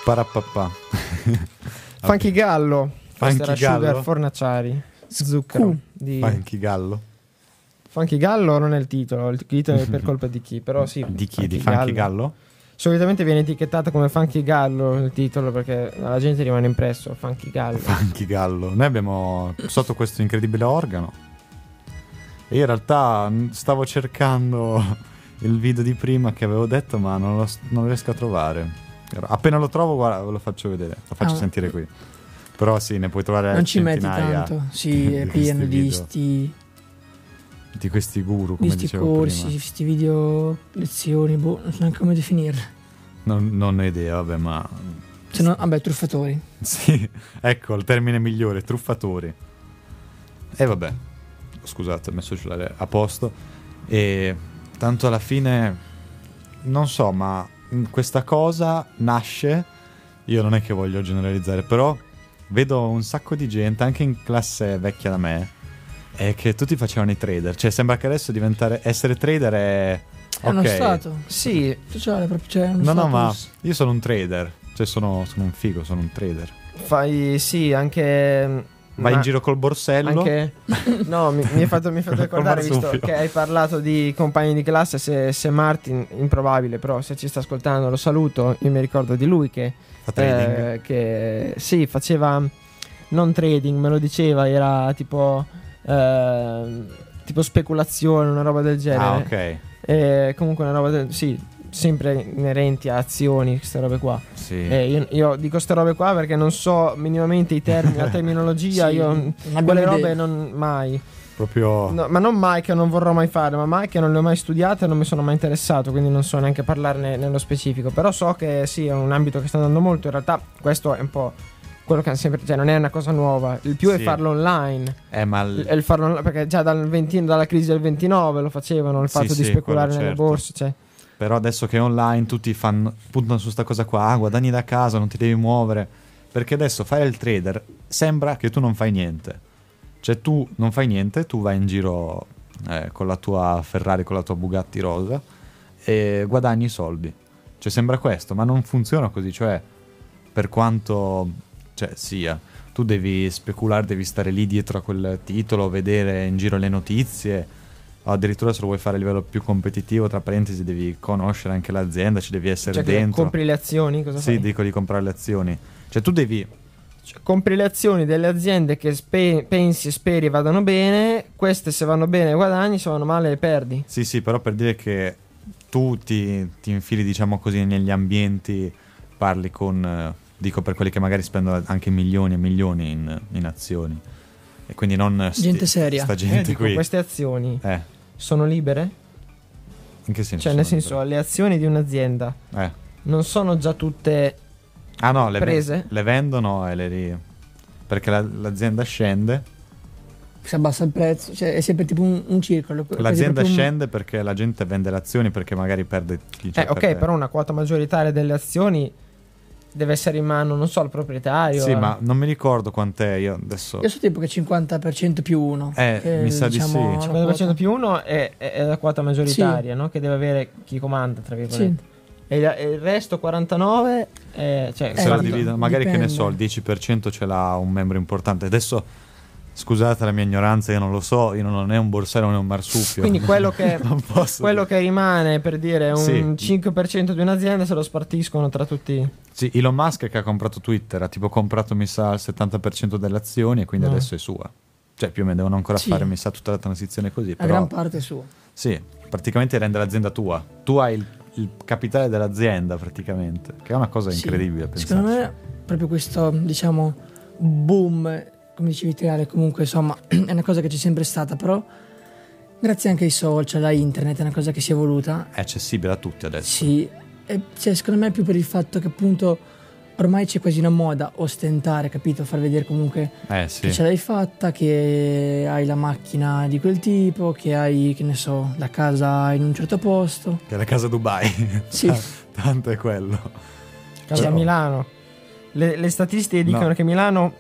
Parapapà. Funky Gallo. Funky era Gallo? Sugar Fornaciari. Zucchero. Di... Funky Gallo. Funky Gallo non è il titolo, il titolo è per colpa di chi, però sì. Di chi? Di Funky Gallo? Solitamente viene etichettato come Funky Gallo il titolo perché alla gente rimane impresso Funky Gallo. Funky Gallo. Noi abbiamo sotto questo incredibile organo. E io in realtà stavo cercando il video di prima che avevo detto, ma non lo, non lo riesco a trovare. Appena lo trovo, guarda, ve lo faccio vedere, lo faccio Ah. sentire qui. Però sì, ne puoi trovare Non ci metti tanto. Sì, è di pieno questi di sti, di questi guru, di come sti dicevo corsi, prima. di sti video lezioni, boh, non so neanche come definirle. Non, non ho idea, vabbè, ma Se no, vabbè, truffatori. Sì, ecco il termine migliore, truffatori. E vabbè, scusate, ho messo il cellulare a posto. E tanto alla fine, non so, ma questa cosa nasce, io non è che voglio generalizzare, però vedo un sacco di gente, anche in classe vecchia da me, e che tutti facevano i trader. Cioè sembra che adesso diventare, essere trader è... È uno stato Sì, sociale proprio, cioè uno No, no, status. ma io sono un trader. Cioè sono, sono un figo, sono un trader. fai sì, anche Vai ma in giro col borsello. Anche No, mi, mi hai fatto, mi hai fatto ricordare visto che hai parlato di compagni di classe se, se Martin improbabile, però se ci sta ascoltando lo saluto, io mi ricordo di lui che Fa trading. eh, che sì, faceva non trading, me lo diceva, era tipo ehm, tipo speculazione, una roba del genere. ah, ok. E comunque una roba del sì, sempre inerenti a azioni, queste robe qua. Sì. Eh, io, io dico queste robe qua perché non so minimamente i termini, la terminologia, Sì, io quelle idea. robe non mai. Proprio. No, ma non mai che non vorrò mai fare, ma mai che non le ho mai studiate e non mi sono mai interessato, quindi non so neanche parlarne nello specifico. Però so che sì, è un ambito che sta andando molto. In realtà questo è un po' quello che hanno sempre, cioè non è una cosa nuova. Il più è Sì. farlo online. Eh, ma Il- il- è il farlo online, perché già dal 20 dalla crisi del 29 lo facevano, il Sì, fatto di sì, speculare nelle certo. borse, cioè. Però adesso che è online tutti fanno, puntano su sta cosa qua, ah, guadagni da casa, non ti devi muovere. Perché adesso fare il trader sembra che tu non fai niente. Cioè tu non fai niente, tu vai in giro eh, con la tua Ferrari, con la tua Bugatti rosa e guadagni i soldi. Cioè sembra questo, ma non funziona così. Cioè per quanto cioè, sia, tu devi speculare, devi stare lì dietro a quel titolo, vedere in giro le notizie. O addirittura se lo vuoi fare a livello più competitivo, tra parentesi, devi conoscere anche l'azienda, ci devi essere Cioè dentro. compri le azioni, cosa Sì, fai? dico di comprare le azioni. Cioè tu devi... Cioè, compri le azioni delle aziende che spe- pensi e speri vadano bene, queste se vanno bene guadagni, se vanno male perdi. Sì, sì, però per dire che tu ti, ti infili, diciamo così, negli ambienti, parli con... eh, dico per quelli che magari spendono anche milioni e milioni in, in azioni. E quindi non... sti- Gente seria. Sta Eh, gente dico, qui. queste azioni Eh, sono libere? in che senso? Cioè, nel senso, le azioni di un'azienda? Eh. non sono già tutte Ah no, le, Prese? le vendono e le ri... Perché la- l'azienda scende, Si abbassa il prezzo, cioè è sempre tipo un, un circolo. l'azienda un- scende perché la gente vende le azioni perché magari perde Eh, ok, però una quota maggioritaria delle azioni deve essere in mano, non so, al proprietario. Sì, a- ma non mi ricordo quant'è io adesso. Io so tipo che 50% più 1. Eh, mi sa di sì. 50% più uno è, è- è la quota maggioritaria, no? Che deve avere chi comanda, tra virgolette. E il, e il resto 49 è, cioè, Eh, se la guarda, dividono, magari che ne dipende. so, il 10% ce l'ha un membro importante. Adesso scusate la mia ignoranza, io non lo so, io non è un borsello, non è un marsupio. Quindi quello che, quello che rimane per dire un Sì. 5% di un'azienda se lo spartiscono tra tutti. Sì, Elon Musk che ha comprato Twitter, ha tipo comprato mi sa il 70% delle azioni e quindi Mm. adesso è sua. Cioè più o meno devono ancora Sì. fare mi sa tutta la transizione così, La però gran parte è sua. sì, praticamente rende l'azienda tua. Tu hai il, il capitale dell'azienda praticamente, che è una cosa Sì. incredibile Secondo pensarci. me proprio questo, diciamo, boom, come dicevi te Ale, comunque insomma è una cosa che c'è sempre stata, però grazie anche ai social, a internet, è una cosa che si è evoluta. È accessibile a tutti adesso. Sì, e cioè, secondo me è più per il fatto che appunto ormai c'è quasi una moda ostentare, capito? Far vedere comunque Eh che sì. ce l'hai fatta, che hai la macchina di quel tipo, che hai, che ne so, la casa in un certo posto. Che è la casa Dubai. Sì. Tanto è quello. Casa Però- Milano. Le, le statistiche dicono No. che Milano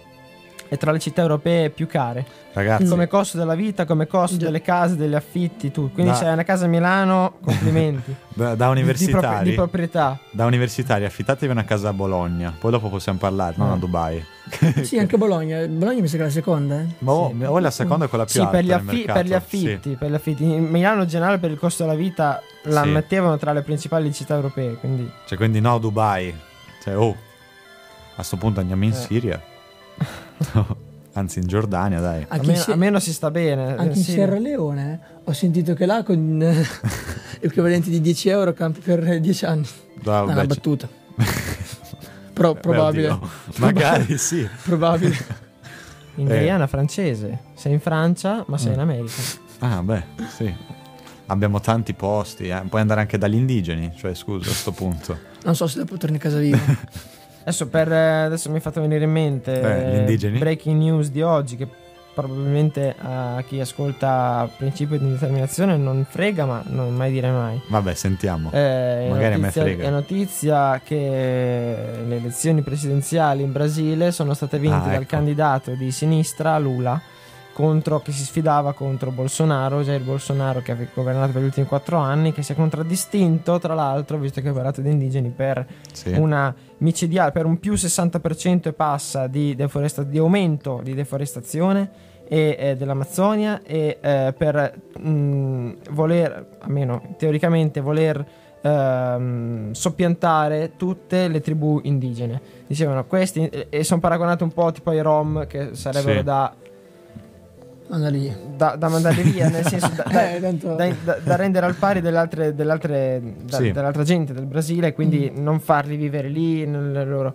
è tra le città europee più care. Ragazzi, Come costo della vita, come costo Già. delle case, degli affitti, tu. Quindi Da- se hai una casa a Milano, complimenti. da, da di, propri- universitari, di proprietà. da universitari, affittatevi una casa a Bologna, poi dopo possiamo parlare, non a Ah. Dubai. Sì, anche Bologna. Bologna mi sa che è la seconda, eh. Ma oh, o è la seconda è quella più Sì, alta per gli, affi- per gli affitti, sì. per gli affitti. In Milano in generale per il costo della vita la Sì. mettevano tra le principali città europee, quindi Cioè, quindi no Dubai. Cioè, oh, a sto punto andiamo in Eh. Siria. Anzi, in Giordania, dai. Anche, almeno, in, Si- almeno si sta bene. anche in Sì. Sierra Leone eh, ho sentito che là con eh, equivalenti di 10 euro campi per 10 anni. Ah, No, vabbè, una battuta. Pro- beh, probabile. oddio. Magari sì. Probabile. In Eh. Guyana francese. Sei in Francia, ma sei in America. Ah, beh, sì. Abbiamo tanti posti, eh. puoi andare anche dagli indigeni, cioè scusa a sto punto. Non so se dopo torni a casa vivo. Adesso, per, eh, adesso mi è fatto venire in mente Eh, eh, breaking news di oggi che probabilmente a chi ascolta principio di indeterminazione non frega, ma non mai dire mai. Vabbè, sentiamo. Eh, Magari a me frega. è notizia che le elezioni presidenziali in Brasile sono state vinte Ah, dal ecco. candidato di sinistra Lula contro, che si sfidava contro Bolsonaro, Jair Bolsonaro che ha governato per gli ultimi quattro anni, che si è contraddistinto tra l'altro, visto che ha parlato di indigeni, per Sì. una micidiale, per un più 60% e passa di, deforesta- di aumento di deforestazione e, eh, dell'Amazzonia e eh, per mh, voler, almeno teoricamente, voler ehm, soppiantare tutte le tribù indigene. Dicevano questi e- e sono paragonati un po' tipo ai Rom che sarebbero Sì. da, Andare lì. da, da mandare via, nel senso da, da- Eh, tanto- da, da- da rendere al pari delle altre, delle altre- da- Sì. dell'altra gente del Brasile, quindi non farli vivere lì nelle loro.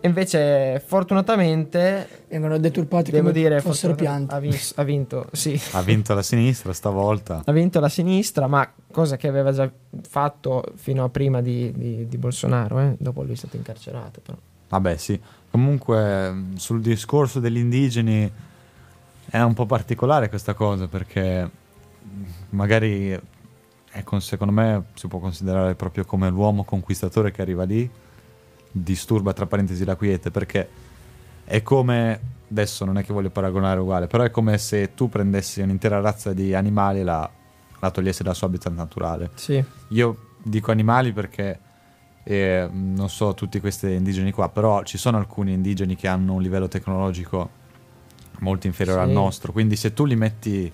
E invece, fortunatamente, Vengono deturpati devo come dire, fossero piante. ha, vis- ha vinto, sì, Ha vinto la sinistra stavolta. ha vinto la sinistra, ma cosa che aveva già fatto fino a prima di, di- di Bolsonaro, eh? dopo lui è stato incarcerato. Però. Vabbè, sì. Comunque, sul discorso degli indigeni è un po' particolare questa cosa perché magari ecco, secondo me si può considerare proprio come l'uomo conquistatore che arriva lì, disturba tra parentesi la quiete perché è come adesso non è che voglio paragonare uguale, però è come se tu prendessi un'intera razza di animali e la, la togliessi dal suo habitat naturale. Sì, Io dico animali perché eh, non so tutti questi indigeni qua, però ci sono alcuni indigeni che hanno un livello tecnologico molto inferiore Sì. al nostro, quindi se tu li metti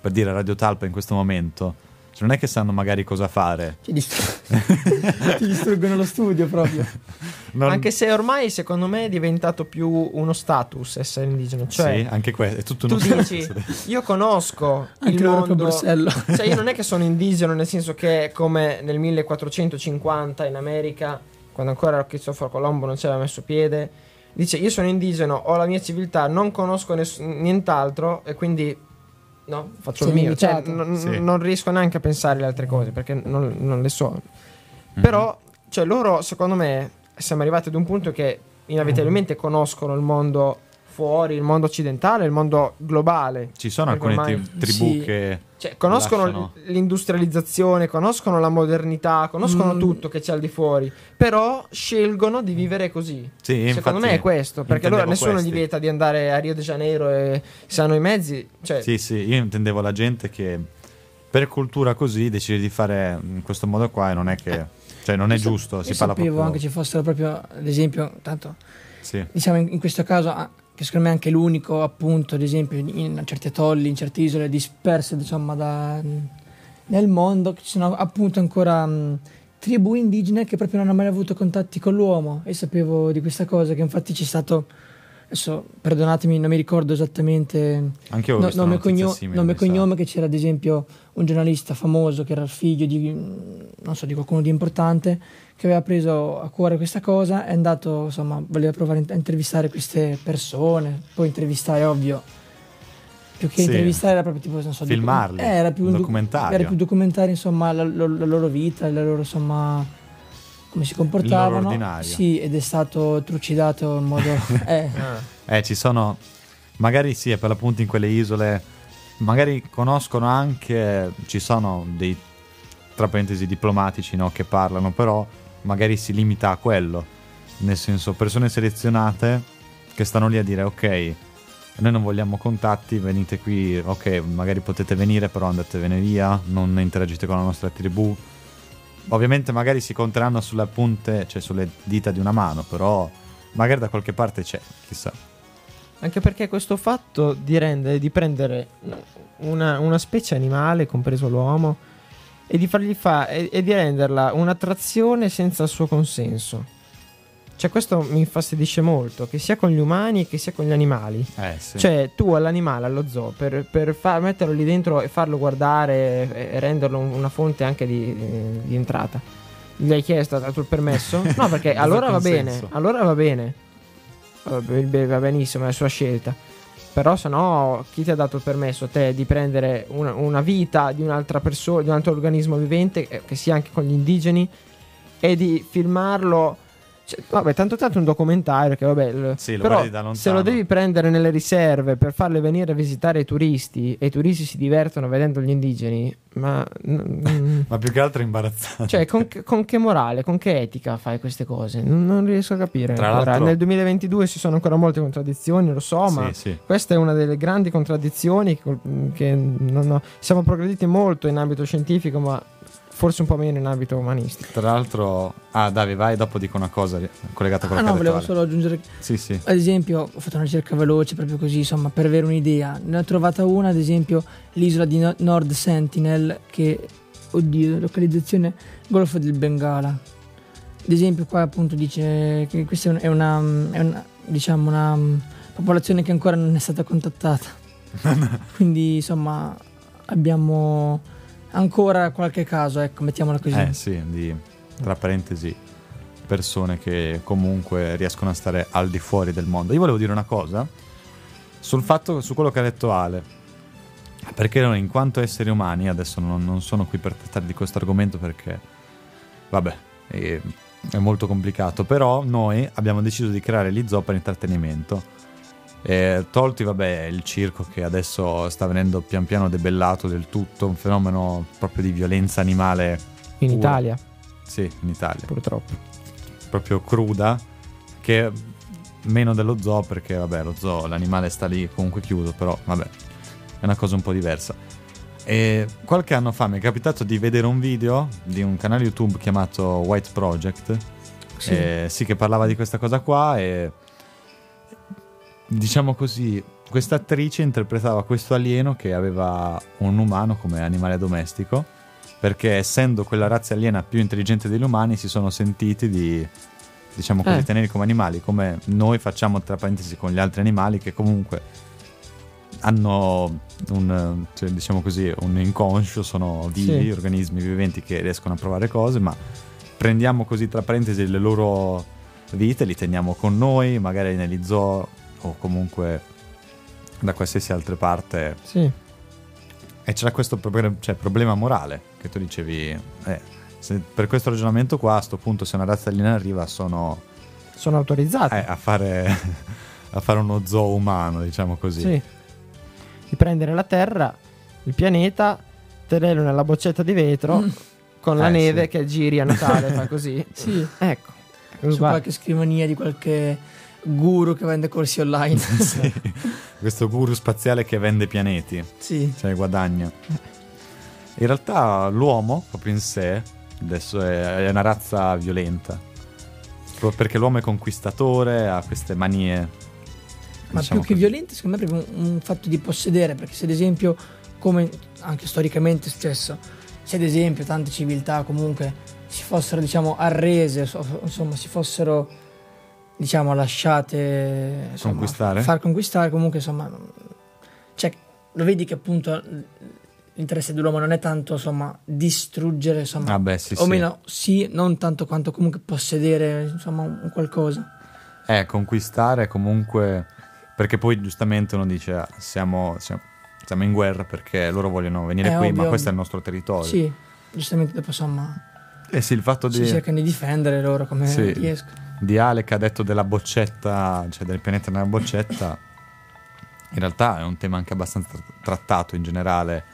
per dire a Radio Talpa in questo momento, cioè non è che sanno magari cosa fare. Ci, distru- Ti distruggono lo studio proprio. Non- anche se ormai secondo me è diventato più uno status essere indigeno, cioè sì, anche questo, è tutto tu uno dici io conosco Anche il loro più a mondo Borsello. cioè io non è che sono indigeno nel senso che come nel 1450 in America quando ancora Cristoforo Colombo non ci aveva messo piede dice io sono indigeno ho la mia civiltà non conosco ness- nient'altro e quindi no faccio Sei il mio cioè, non, Sì. non riesco neanche a pensare alle altre cose perché non, non le so Mhm. però cioè loro secondo me siamo arrivati ad un punto che inevitabilmente conoscono il mondo fuori, il mondo occidentale, il mondo globale. Ci sono alcune ormai- tri- tribù sì. che Cioè, conoscono Lasciano. l'industrializzazione, conoscono la modernità, conoscono Mm. tutto che c'è al di fuori, però scelgono di vivere così. Sì, Secondo infatti me è questo, perché allora nessuno questi. gli vieta di andare a Rio de Janeiro e se hanno i mezzi, cioè, Sì, sì, io intendevo la gente che per cultura così decide di fare in questo modo qua e non è che... Cioè non è giusto, si Io parla sapevo proprio... anche ci fossero proprio, ad esempio, tanto Sì. diciamo in, in questo caso ah, che secondo me è anche l'unico appunto ad esempio in, certi atolli in certe isole disperse diciamo da, nel mondo che ci sono appunto ancora mh, tribù indigene che proprio non hanno mai avuto contatti con l'uomo e sapevo di questa cosa che infatti c'è stato adesso perdonatemi non mi ricordo esattamente Anche io no- nome, sa. cognome che c'era ad esempio un giornalista famoso che era il figlio di non so di qualcuno di importante che aveva preso a cuore questa cosa è andato insomma voleva provare a intervistare queste persone poi intervistare ovvio più che Sì. intervistare era proprio tipo non so Filmarli, docu- eh, era più un un doc- documentario. era più documentare insomma la, lo- la loro vita la loro insomma come si comportavano sì ed è stato trucidato in modo eh, Eh, ci sono... Magari sì, è per l'appunto in quelle isole... Magari conoscono anche... Ci sono dei, tra parentesi, diplomatici no, che parlano, però magari si limita a quello. Nel senso, persone selezionate che stanno lì a dire ok, noi non vogliamo contatti, venite qui, ok, magari potete venire, però andatevene via, non interagite con la nostra tribù. Ovviamente magari si conteranno sulle punte, cioè sulle dita di una mano, però magari da qualche parte c'è, chissà. Anche perché questo fatto di, rendere, di prendere una, una specie animale, compreso l'uomo, e di fargli fa- e, e di renderla un'attrazione senza il suo consenso. Cioè, questo mi infastidisce molto, che sia con gli umani che sia con gli animali. Eh sì. Cioè, tu all'animale, allo zoo, per, per far- metterlo lì dentro e farlo guardare e, e renderlo un- una fonte anche di, di entrata. Gli hai chiesto, ha dato il permesso? No, perché allora va bene, allora va bene. Va be- va benissimo, è la sua scelta. Però se no, chi ti ha dato il permesso a te di prendere una, una vita di un'altra persona, di un altro organismo vivente, eh, che sia anche con gli indigeni, e di filmarlo... cioè, vabbè, tanto tanto è un documentario che vabbè... Sì, lo però se lo devi prendere nelle riserve per farle venire a visitare i turisti e i turisti si divertono vedendo gli indigeni, ma... Ma più che altro è imbarazzante. cioè, con che, con che morale, con che etica fai queste cose? Non, non riesco a capire. Tra ancora. l'altro- Nel 2022 ci sono ancora molte contraddizioni, lo so, ma Sì, sì. questa è una delle grandi contraddizioni che, che non ho- siamo progrediti molto in ambito scientifico, ma forse un po' meno in ambito umanistico. Tra l'altro, ah, Davi, vai, dopo dico una cosa collegata con Ah la no, volevo solo aggiungere Sì, sì. Ad esempio, ho fatto una ricerca veloce proprio così, insomma, per avere un'idea. Ne ho trovata una, ad esempio, l'isola di No- Nord Sentinel, che, oddio, localizzazione Golfo del Bengala. Ad esempio, qua appunto dice che questa è una, è una, diciamo, una mm, popolazione che ancora non è stata contattata. Quindi, insomma, abbiamo ancora qualche caso, ecco, mettiamola così. Eh sì, di, tra parentesi, persone che comunque riescono a stare al di fuori del mondo. Io volevo dire una cosa sul fatto, su quello che ha detto Ale. Perché noi, in quanto esseri umani, adesso non, non sono qui per trattare di questo argomento perché, vabbè, è, è molto complicato. Però noi abbiamo deciso di creare gli zoo per intrattenimento. E tolti, vabbè, il circo che adesso sta venendo pian piano debellato del tutto, un fenomeno proprio di violenza animale In Pure. Italia, sì, in Italia, purtroppo. proprio cruda, che meno dello zoo perché vabbè, lo zoo, l'animale sta lì comunque chiuso, però vabbè, è una cosa un po' diversa. E qualche anno fa mi è capitato di vedere un video di un canale YouTube chiamato White Project, Sì. eh, sì, che parlava di questa cosa qua e diciamo così, questa attrice interpretava questo alieno che aveva un umano come animale domestico, perché essendo quella razza aliena più intelligente degli umani si sono sentiti di, diciamo così, Eh. tenerli come animali, come noi facciamo tra parentesi con gli altri animali che comunque hanno un, cioè, diciamo così, un inconscio, sono vivi, Sì. organismi viventi che riescono a provare cose, ma prendiamo così tra parentesi le loro vite, li teniamo con noi, magari negli zoo o comunque da qualsiasi altra parte. Sì. E c'era questo proble- cioè, problema morale che tu dicevi, eh, se per questo ragionamento qua a sto punto se una razza aliena arriva sono Sono autorizzati. eh, a, fare, a fare uno zoo umano, diciamo così. Sì. Di prendere la Terra, il pianeta, tenerlo nella boccetta di vetro con la Eh, neve sì. che giri a Natale, fa così. Sì. Ecco. Su Guarda. qualche scrivania di qualche guru che vende corsi online. Sì. Questo guru spaziale che vende pianeti, sì. cioè guadagna. In realtà l'uomo, proprio in sé, adesso è, è una razza violenta. Proprio perché l'uomo è conquistatore, ha queste manie. Ma diciamo più che così. violente, secondo me è proprio un, un fatto di possedere, perché se ad esempio, come anche storicamente è successo, se ad esempio tante civiltà comunque si fossero, diciamo, arrese, so- insomma, si fossero, diciamo, lasciate insomma, Conquistare? far conquistare, comunque, insomma, cioè, lo vedi che appunto l'interesse dell'uomo non è tanto, insomma, distruggere, insomma, Ah beh, sì, o sì. meno, sì, non tanto quanto comunque possedere, insomma, un qualcosa. Eh, conquistare comunque... Perché poi giustamente uno dice, ah, siamo, siamo, siamo in guerra perché loro vogliono venire Eh, qui, ovvio. ma questo è il nostro territorio. Sì, giustamente dopo, insomma, Eh sì, il fatto si di... cercano di difendere loro come Sì. riescono. Di Ale che ha detto della boccetta, cioè del pianeta nella boccetta, in realtà è un tema anche abbastanza tra- trattato in generale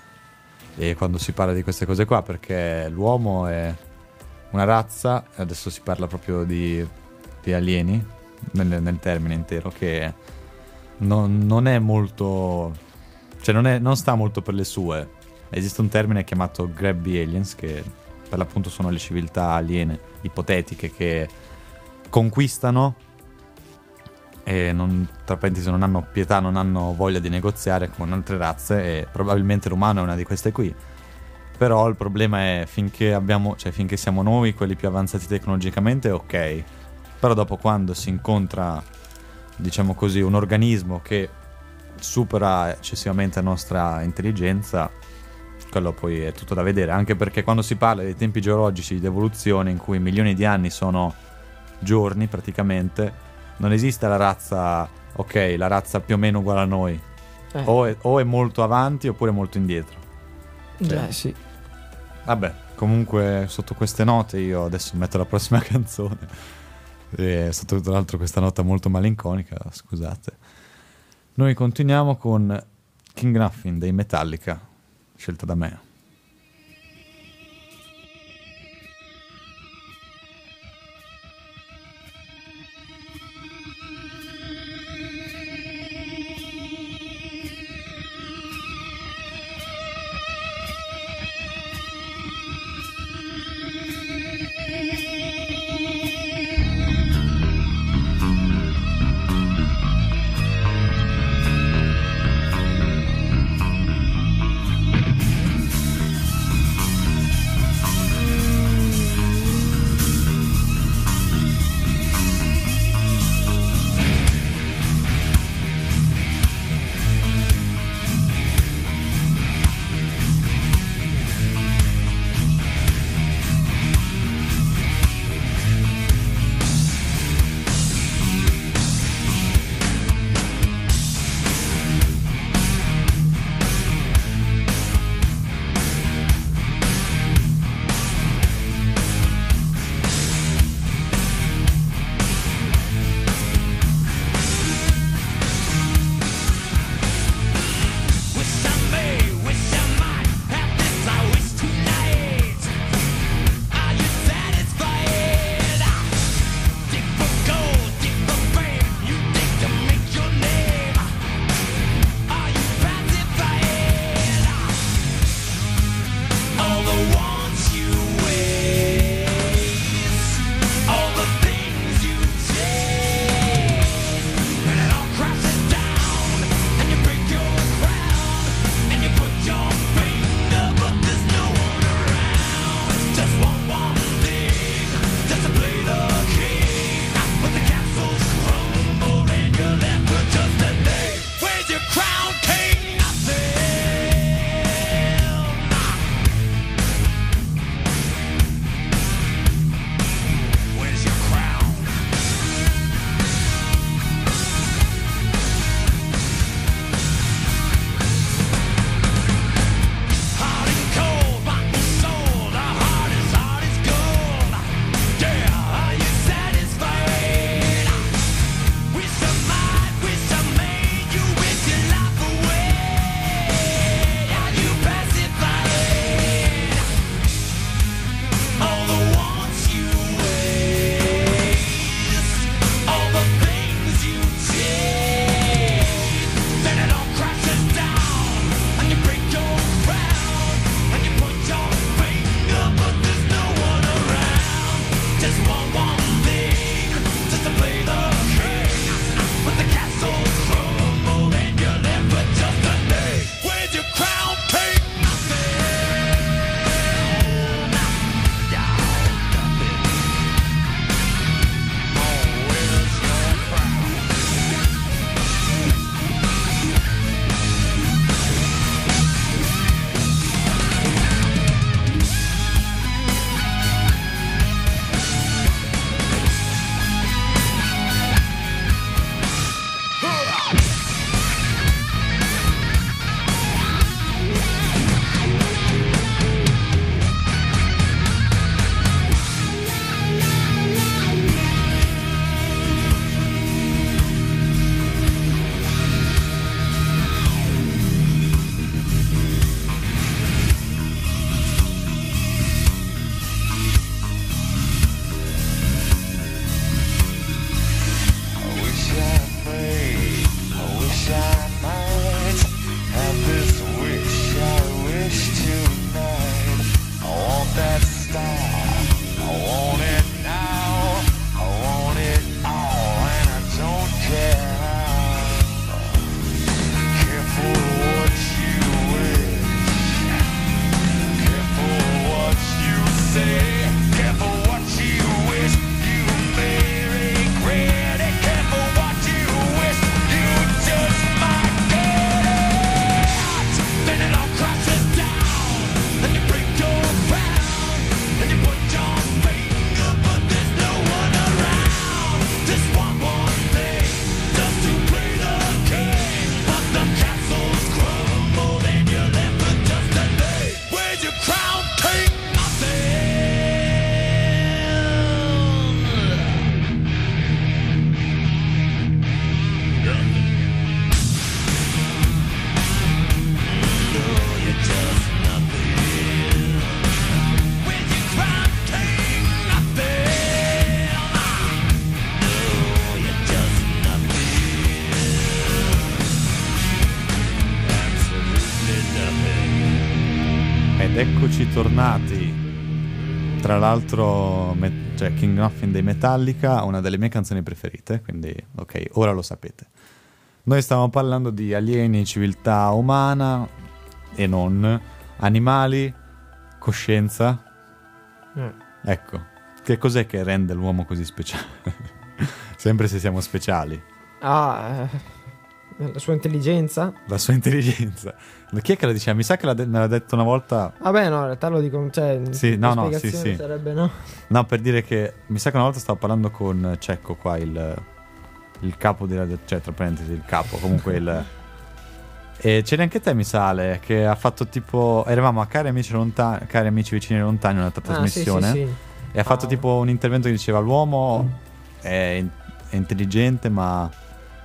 e quando si parla di queste cose qua, perché l'uomo è una razza, adesso si parla proprio di, di alieni, nel, nel termine intero, che non, non è molto... cioè non, è- non sta molto per le sue. Esiste un termine chiamato grabby aliens, che per l'appunto sono le civiltà aliene ipotetiche che conquistano e non, tra parentesi non hanno pietà, non hanno voglia di negoziare con altre razze e probabilmente l'umano è una di queste qui. Però il problema è finché abbiamo, cioè finché siamo noi quelli più avanzati tecnologicamente, ok. Però dopo quando si incontra, diciamo così, un organismo che supera eccessivamente la nostra intelligenza, quello poi è tutto da vedere. Anche perché quando si parla dei tempi geologici di evoluzione, in cui milioni di anni sono giorni praticamente, non esiste la razza, ok, la razza più o meno uguale a noi. Eh, O è, o è molto avanti oppure molto indietro. eh, sì. Vabbè, comunque sotto queste note io adesso metto la prossima canzone. E sotto tra l'altro questa nota molto malinconica, scusate. Noi continuiamo con King Nuffin dei Metallica, scelta da me. Tra l'altro, me- cioè King Nothing dei Metallica, una delle mie canzoni preferite, quindi ok, ora lo sapete. Noi stavamo parlando di alieni, civiltà umana e non, animali, coscienza. Eh. Ecco, che cos'è che rende l'uomo così speciale? Sempre se siamo speciali. Ah, eh, la sua intelligenza? La sua intelligenza. Chi è che lo diceva? Mi sa che de- me l'ha detto una volta Vabbè, no, in realtà lo dico, cioè, Sì, la no, no, sì, spiegazione sì. sarebbe no. No, per dire che mi sa che una volta stavo parlando con Cecco qua, il, il capo radio, cioè tra parentesi il capo, comunque il... E c'eri anche te, mi sale, che ha fatto tipo... Eravamo a Cari Amici, lontani, cari amici Vicini Lontani, un'altra Ah, sì, sì, trasmissione, sì. e ha fatto Ah. tipo un intervento che diceva l'uomo è, in- è intelligente ma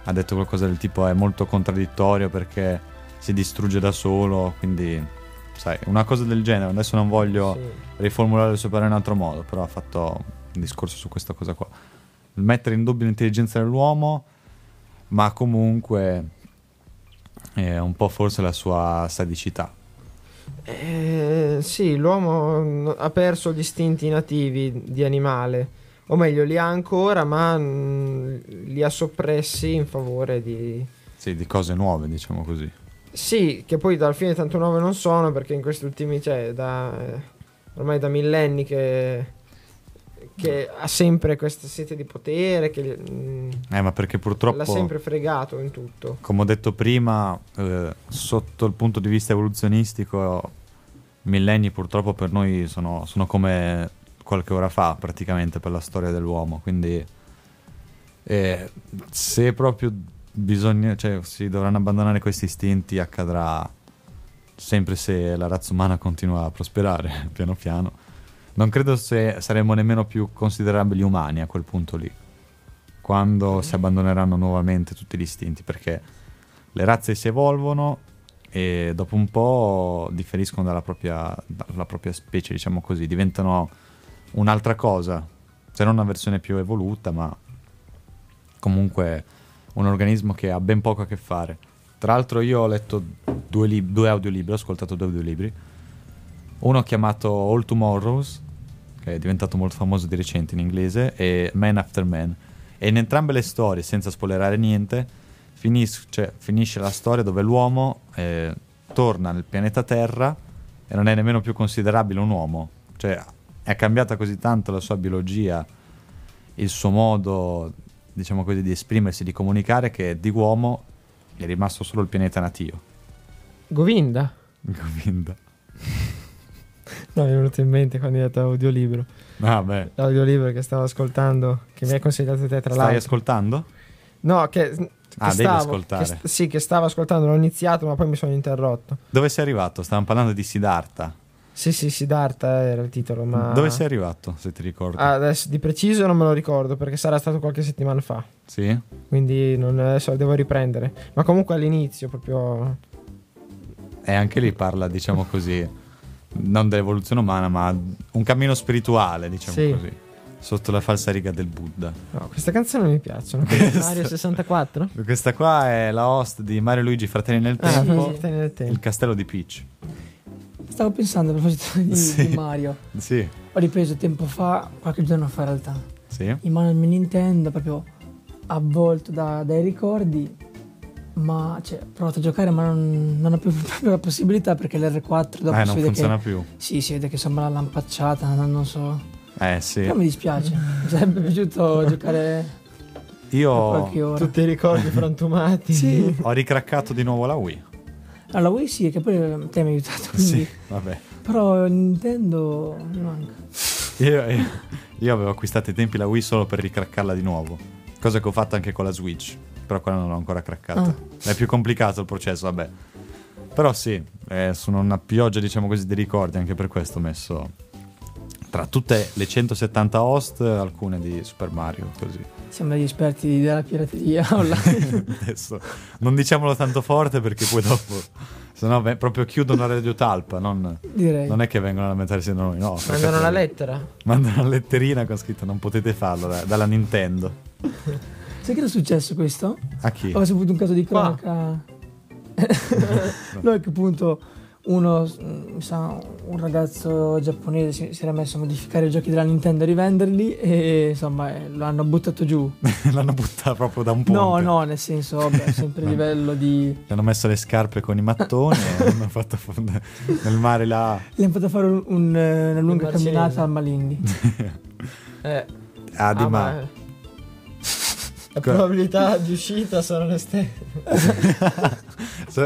ha detto qualcosa del tipo è molto contraddittorio perché si distrugge da solo, quindi sai, una cosa del genere. Adesso non voglio Sì. riformulare le sue parole in un altro modo, però ha fatto un discorso su questa cosa qua. Mettere in dubbio l'intelligenza dell'uomo, ma comunque è un po' forse la sua sadicità. Eh, sì, l'uomo mm, ha perso gli istinti nativi di animale, o meglio, li ha ancora, ma mm, li ha soppressi in favore di... Sì, di cose nuove, diciamo così. Sì, che poi alla fine tanto nuove non sono, perché in questi ultimi, cioè, da, eh, ormai da millenni che, che ha sempre questa sete di potere, che mm, Eh, ma perché l'ha purtroppo, sempre fregato in tutto. come ho detto prima, eh, sotto il punto di vista evoluzionistico, millenni purtroppo per noi sono, sono come qualche ora fa, praticamente, per la storia dell'uomo. Quindi, eh, se proprio bisogna, cioè, si dovranno abbandonare questi istinti, accadrà sempre se la razza umana continua a prosperare, piano piano. Non credo se saremo nemmeno più considerabili umani a quel punto lì, quando si abbandoneranno nuovamente tutti gli istinti, perché le razze si evolvono e dopo un po' differiscono dalla propria, dalla propria specie, diciamo così, diventano un'altra cosa, se non una versione più evoluta, ma comunque un organismo che ha ben poco a che fare. Tra l'altro io ho letto due, lib- due audiolibri, ho ascoltato due audiolibri. Uno chiamato All Tomorrows, che è diventato molto famoso di recente in inglese, e Man After Man. E in entrambe le storie, senza spoilerare niente, finis- cioè, finisce la storia dove l'uomo eh, torna nel pianeta Terra e non è nemmeno più considerabile un uomo. Cioè, è cambiata così tanto la sua biologia, il suo modo, diciamo così, di esprimersi, di comunicare, che di uomo è rimasto solo il pianeta natio. Govinda? Govinda. No, mi è venuto in mente quando hai detto audiolibro. Ah, beh. L'audiolibro che stavo ascoltando, che mi hai consigliato te tra Stai l'altro. ascoltando? No, che, che Ah, devi stavo, ascoltare. che st- sì, che stavo ascoltando, l'ho iniziato, ma poi mi sono interrotto. Dove sei arrivato? Stavamo parlando di Siddhartha. Sì, sì, Siddhartha era il titolo, ma... Dove sei arrivato, se ti ricordi? Ah, adesso di preciso non me lo ricordo perché sarà stato qualche settimana fa. Sì? Quindi non adesso devo riprendere. Ma comunque all'inizio proprio. E anche lì parla, diciamo così, non dell'evoluzione umana, ma un cammino spirituale, diciamo Sì. così. Sotto la falsa riga del Buddha. No, queste canzoni mi piacciono. Mario 64? Questa qua è la host di Mario Luigi Fratelli nel Ah, Tempo, Fratelli nel il tempo. castello di Peach. Stavo pensando a proposito di, Sì. di Mario. Sì, Ho ripreso tempo fa, qualche giorno fa in realtà, sì. in mano il mio Nintendo, proprio avvolto da- dai ricordi. Ma cioè, ho provato a giocare, ma non, non ho più proprio la possibilità perché l'R4 dopo eh, si non vede funziona che. più. Sì, si vede che sembra una lampacciata, non, non so. Eh sì. Però mi dispiace. Mi sarebbe piaciuto giocare Io ora. Tutti i ricordi frantumati. Sì. ho ricraccato di nuovo la Wii. Allora, Wii sì, che poi te mi hai aiutato, quindi. Sì, vabbè. Però Nintendo mi manca. Io, io- io avevo acquistato ai tempi la Wii solo per ricraccarla di nuovo. Cosa che ho fatto anche con la Switch. Però quella non l'ho ancora craccata. Ah. È più complicato il processo, vabbè. Però sì, eh, sono una pioggia, diciamo così, di ricordi. Anche per questo ho messo tra tutte le 170 host alcune di Super Mario. Così. Siamo degli esperti della pirateria online. Adesso non diciamolo tanto forte perché poi dopo. Se no, proprio chiudono Radio Talpa. Non, direi. non è che vengono a lamentarsi da noi, no. Mandano una lettera. Mandano una letterina con scritto non potete farlo da- dalla Nintendo. Sai che era successo questo? A chi? Ho saputo un caso di cronaca. no, che appunto uno, mi sa, un ragazzo giapponese si, si era messo a modificare i giochi della Nintendo e rivenderli e insomma eh, lo hanno buttato giù. L'hanno buttata proprio da un ponte. No, no, nel senso, vabbè, sempre a livello di... Gli hanno messo le scarpe con i mattoni e hanno fatto fondere nel mare là. Gli hanno fatto fare un- un, eh, una lunga camminata al Malindi. Eh, Ah, di ah, ma. ma- Le probabilità di uscita sono le stesse.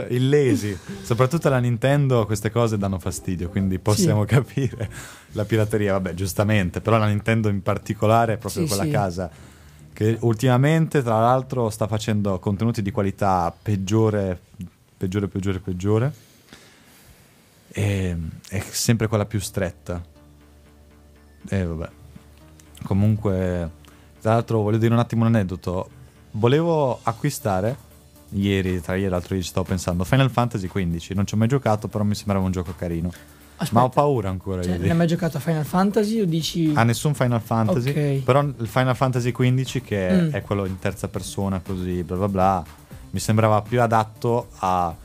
Illesi. Soprattutto alla Nintendo queste cose danno fastidio, quindi possiamo capire la pirateria, vabbè, giustamente, però la Nintendo in particolare è proprio Sì, quella sì. casa che ultimamente, tra l'altro, sta facendo contenuti di qualità peggiore, peggiore, peggiore, peggiore. E è sempre quella più stretta. E vabbè. Comunque, tra l'altro, voglio dire un attimo un aneddoto. Volevo acquistare ieri, tra ieri e l'altro ieri stavo pensando, Final Fantasy XV. Non ci ho mai giocato, però mi sembrava un gioco carino. Aspetta, Ma ho paura ancora cioè, io non hai mai giocato a Final Fantasy o dici... a nessun Final Fantasy, Ok. però il Final Fantasy XV che Mm. è quello in terza persona così bla bla bla, mi sembrava più adatto a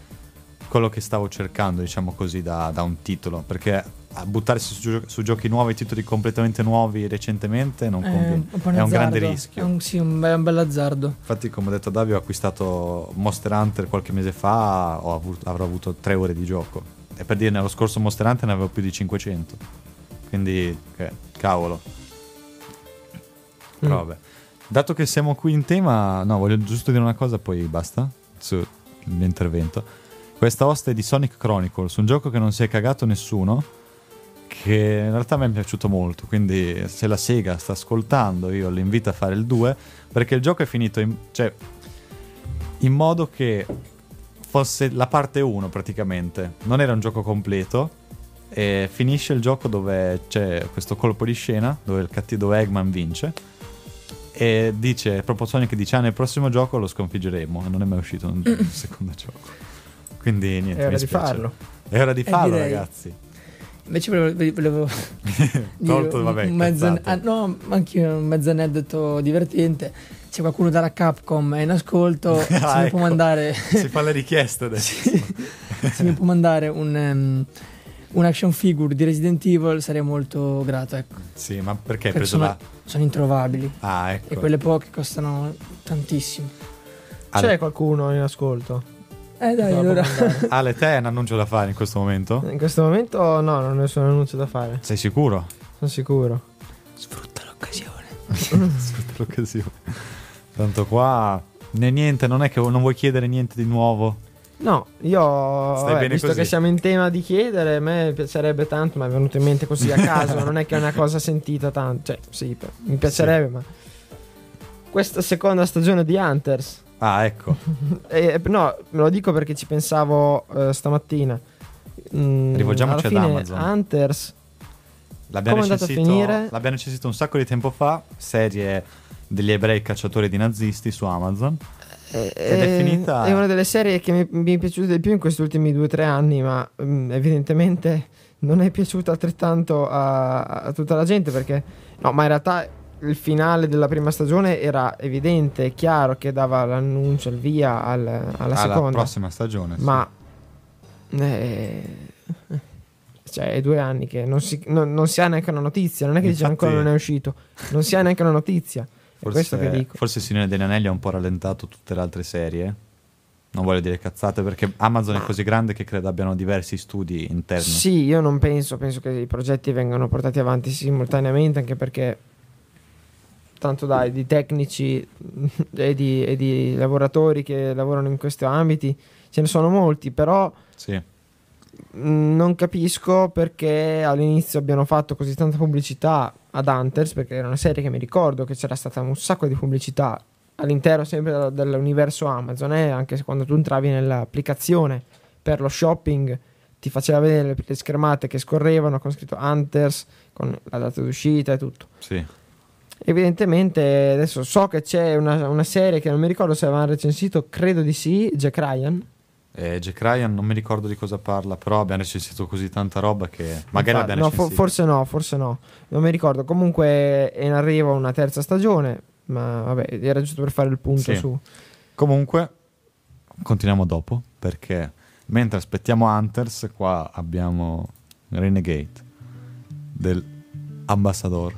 quello che stavo cercando, diciamo così, da, da un titolo, perché a buttarsi su, su giochi nuovi, titoli completamente nuovi recentemente non Eh, conviene. po' È un grande rischio. È un, sì, un bel, un bel azzardo. Infatti, come ho detto a Davio, ho acquistato Monster Hunter qualche mese fa, ho avuto- avrò avuto tre ore di gioco. E per dire, nello scorso Monster Hunter ne avevo più di 500. Quindi, eh, cavolo. Però vabbè. Dato che siamo qui in tema, no, voglio giusto dire una cosa, poi basta. Sull'intervento. Questa hosta è di Sonic Chronicles, un gioco che non si è cagato nessuno. Che in realtà mi è piaciuto molto. Quindi, se la Sega sta ascoltando, io l'invito a fare il 2. Perché il gioco è finito in, cioè, in modo che fosse la parte 1 praticamente. Non era un gioco completo. E finisce il gioco dove c'è questo colpo di scena dove, il cattivo, dove Eggman vince. E dice, proprio Sonic dice: Ah, nel prossimo gioco lo sconfiggeremo. E non è mai uscito un, un secondo gioco. Quindi niente. È ora mi di spiace. farlo. È ora di Eh, farlo, ragazzi. Invece volevo, volevo Tolto, un- vabbè, un mezzo, ah, no, anche un mezzo aneddoto divertente. C'è qualcuno dalla Capcom è in ascolto, se Ah, mi ecco. può mandare, si fa le richieste adesso. se mi può mandare un, um, un action figure di Resident Evil sarei molto grato. Ecco. Sì, ma perché hai Perché preso sono, la. sono introvabili Ah, ecco. e quelle poche costano tantissimo. C'è qualcuno in ascolto? Eh dai, allora. Ale, te hai un annuncio da fare in questo momento? In questo momento no, non ho nessun annuncio da fare. Sei sicuro? Sono sicuro. Sfrutta l'occasione. Sfrutta l'occasione. Tanto qua. Né niente, non è che non vuoi chiedere niente di nuovo. No, io vabbè, bene visto così? che siamo in tema di chiedere, a me piacerebbe tanto, ma è venuto in mente così a caso, non è che è una cosa sentita tanto, cioè sì, mi piacerebbe, ma questa seconda stagione di Hunters, Ah, ecco. eh, no, me lo dico perché ci pensavo eh, stamattina. Mm, Rivolgiamoci alla ad fine Amazon. Hunters, L'abbiamo recensito, l'abbiamo recensito un sacco di tempo fa. Serie degli ebrei cacciatori di nazisti su Amazon. eh, è eh, finita- È una delle serie che mi, mi è piaciuta di più in questi ultimi due o tre anni, ma mm, evidentemente non è piaciuta altrettanto a, a tutta la gente perché, no, ma in realtà il finale della prima stagione era evidente, e chiaro che dava l'annuncio, il via al- alla alla seconda, prossima stagione. sì. ma eh, cioè è due anni che non si, non- non si ha neanche una notizia, non è che dice Infatti- ancora non è uscito, non si ha neanche una notizia. È questo che Forse, dico. forse il Signore degli Anelli ha un po' rallentato tutte le altre serie. Non voglio dire cazzate perché Amazon è così grande che credo abbiano diversi studi interni. Sì, io non penso, penso che i progetti vengano portati avanti simultaneamente, anche perché tanto dai, di tecnici e di, e di lavoratori che lavorano in questi ambiti ce ne sono molti, però Sì. mh, non capisco perché all'inizio abbiano fatto così tanta pubblicità ad Hunters, perché era una serie che mi ricordo che c'era stata un sacco di pubblicità all'interno sempre del- dell'universo Amazon, eh, anche se quando tu entravi nell'applicazione per lo shopping ti faceva vedere le, le schermate che scorrevano con scritto Hunters, con la data d'uscita e tutto. Sì. Evidentemente adesso so che c'è una, una serie che non mi ricordo se avevano recensito, credo di sì, Jack Ryan. Eh, Jack Ryan non mi ricordo di cosa parla, però abbiamo recensito così tanta roba che magari Infatti, l'abbiamo no, recensito. forse no, forse no, non mi ricordo. Comunque è in arrivo una terza stagione, ma vabbè, era giusto per fare il punto Sì. su. Comunque, continuiamo dopo perché Mentre aspettiamo Hunters, qua abbiamo Renegade del Ambassador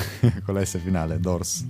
con la S finale, Dors.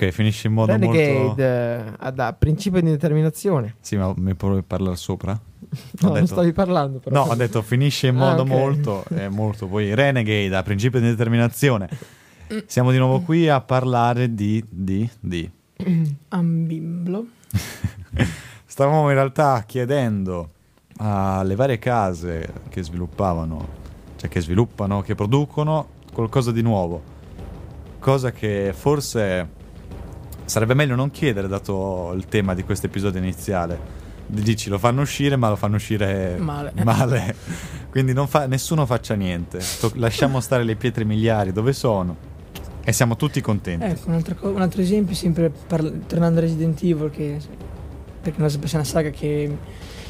Ok, finisce in modo Renegade molto... eh, ha da principio di determinazione. Sì, ma mi puoi parlare sopra? No, Ho non detto- stavi parlando però. No, ho detto finisce in Ah, modo ok. molto, è molto. Poi Renegade, a principio di determinazione. Siamo di nuovo qui a parlare di... di... di... Ambimblo. Stavamo in realtà chiedendo alle varie case che sviluppavano, cioè che sviluppano, che producono qualcosa di nuovo. Cosa che forse sarebbe meglio non chiedere dato il tema di questo episodio iniziale. Dici lo fanno uscire, ma lo fanno uscire Male. male. Quindi non fa- nessuno faccia niente. Lasciamo stare le pietre miliari dove sono e siamo tutti contenti. Ecco, un altro, co- un altro esempio, sempre parla- tornando a Resident Evil, che perché sapesse una saga che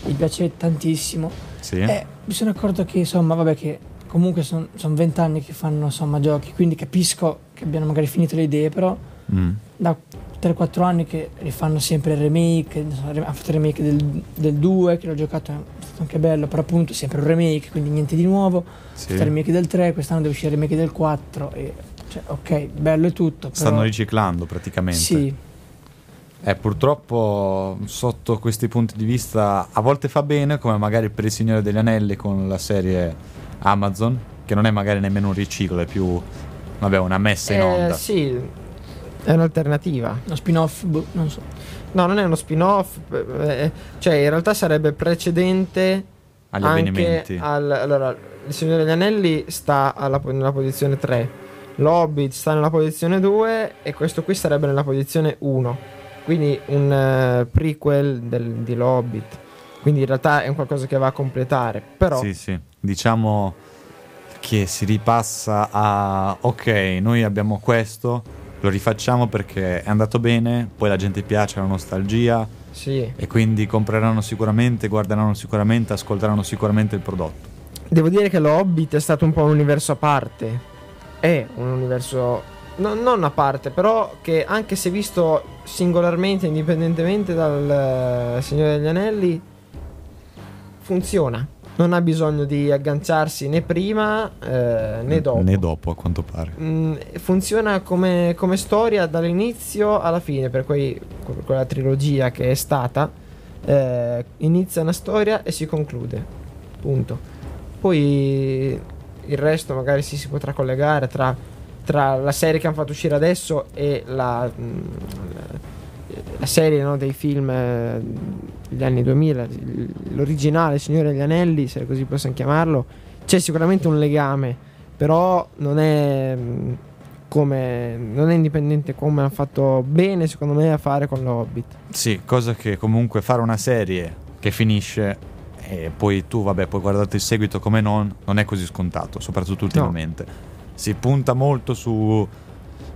mi piace tantissimo. Sì. Eh, mi sono accorto che insomma, vabbè, che comunque sono vent'anni che fanno insomma giochi, quindi capisco che abbiano magari finito le idee, però Mm. da 3-4 anni che rifanno sempre il remake, non so, ha fatto il remake del, del 2 che l'ho giocato, è stato anche bello, però appunto sempre un remake, quindi niente di nuovo, Sì. il remake del 3, quest'anno deve uscire il remake del 4 e cioè, ok, bello e tutto, però Stanno riciclando praticamente. sì, Eh, purtroppo sotto questi punti di vista a volte fa bene, come magari per il Signore degli Anelli con la serie Amazon, che non è magari nemmeno un riciclo, è più vabbè, una messa in Eh, onda. sì, è un'alternativa. uno spin-off, boh, non so. No, non è uno spin-off, eh, cioè in realtà sarebbe precedente Agli anche avvenimenti. al... Allora, il Signore degli Anelli sta alla, nella posizione 3, L'Hobbit sta nella posizione 2 e questo qui sarebbe nella posizione 1. Quindi un eh, prequel del, di L'Hobbit. Quindi in realtà è un qualcosa che va a completare. Però Sì, sì. Diciamo che si ripassa a ok, noi abbiamo questo, lo rifacciamo perché è andato bene, poi la gente piace la nostalgia sì. e quindi compreranno sicuramente, guarderanno sicuramente, ascolteranno sicuramente il prodotto. Devo dire che L'Hobbit è stato un po' un universo a parte. È un universo no- non a parte, però che anche se visto singolarmente, indipendentemente dal eh, Signore degli Anelli, funziona. Non ha bisogno di agganciarsi né prima eh, né dopo. Né dopo, a quanto pare. Mm, funziona come, come storia dall'inizio alla fine per quei- que- quella trilogia che è stata eh, inizia una storia e si conclude punto poi il resto magari si, si potrà collegare tra, tra la serie che hanno fatto uscire adesso e la, mm, la- la serie no, dei film eh, degli anni 2000 l'originale Signore degli Anelli se così possiamo chiamarlo c'è sicuramente un legame però non è mm, come non è indipendente come hanno fatto bene secondo me a fare con l'Hobbit Sì, cosa che comunque fare una serie che finisce e poi tu, vabbè, puoi guardarti il seguito come non, non è così scontato, soprattutto ultimamente. Si punta molto su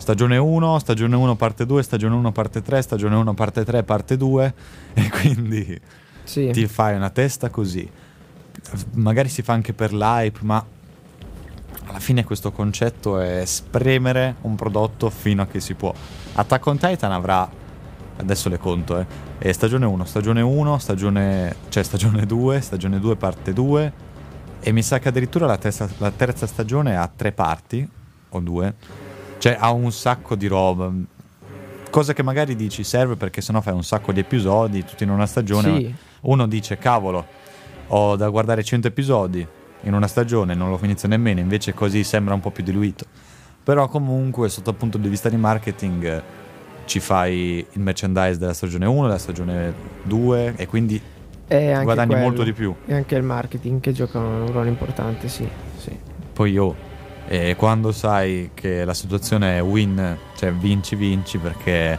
stagione 1, stagione 1 parte 2, stagione 1 parte 3, stagione 1 parte 3, parte 2 e quindi sì ti fai una testa così. Magari si fa anche per l'hype, ma alla fine questo concetto è spremere un prodotto fino a che si può. Attack on Titan avrà, adesso le conto, eh, è stagione 1, stagione 1, stagione, cioè stagione 2, stagione 2 parte 2 e mi sa che addirittura la terza, la terza stagione ha tre parti o due, cioè ha un sacco di roba. Cosa che magari dici serve perché sennò fai un sacco di episodi tutti in una stagione. Sì. Uno dice cavolo, ho da guardare 100 episodi in una stagione, non lo inizio nemmeno, invece così sembra un po' più diluito. Però comunque sotto il punto di vista di marketing ci fai il merchandise della stagione 1, della stagione 2 e quindi E guadagni quello. molto di più. e anche il marketing che gioca un ruolo importante sì, sì. Poi io, eh, quando sai che la situazione è win, cioè vinci vinci perché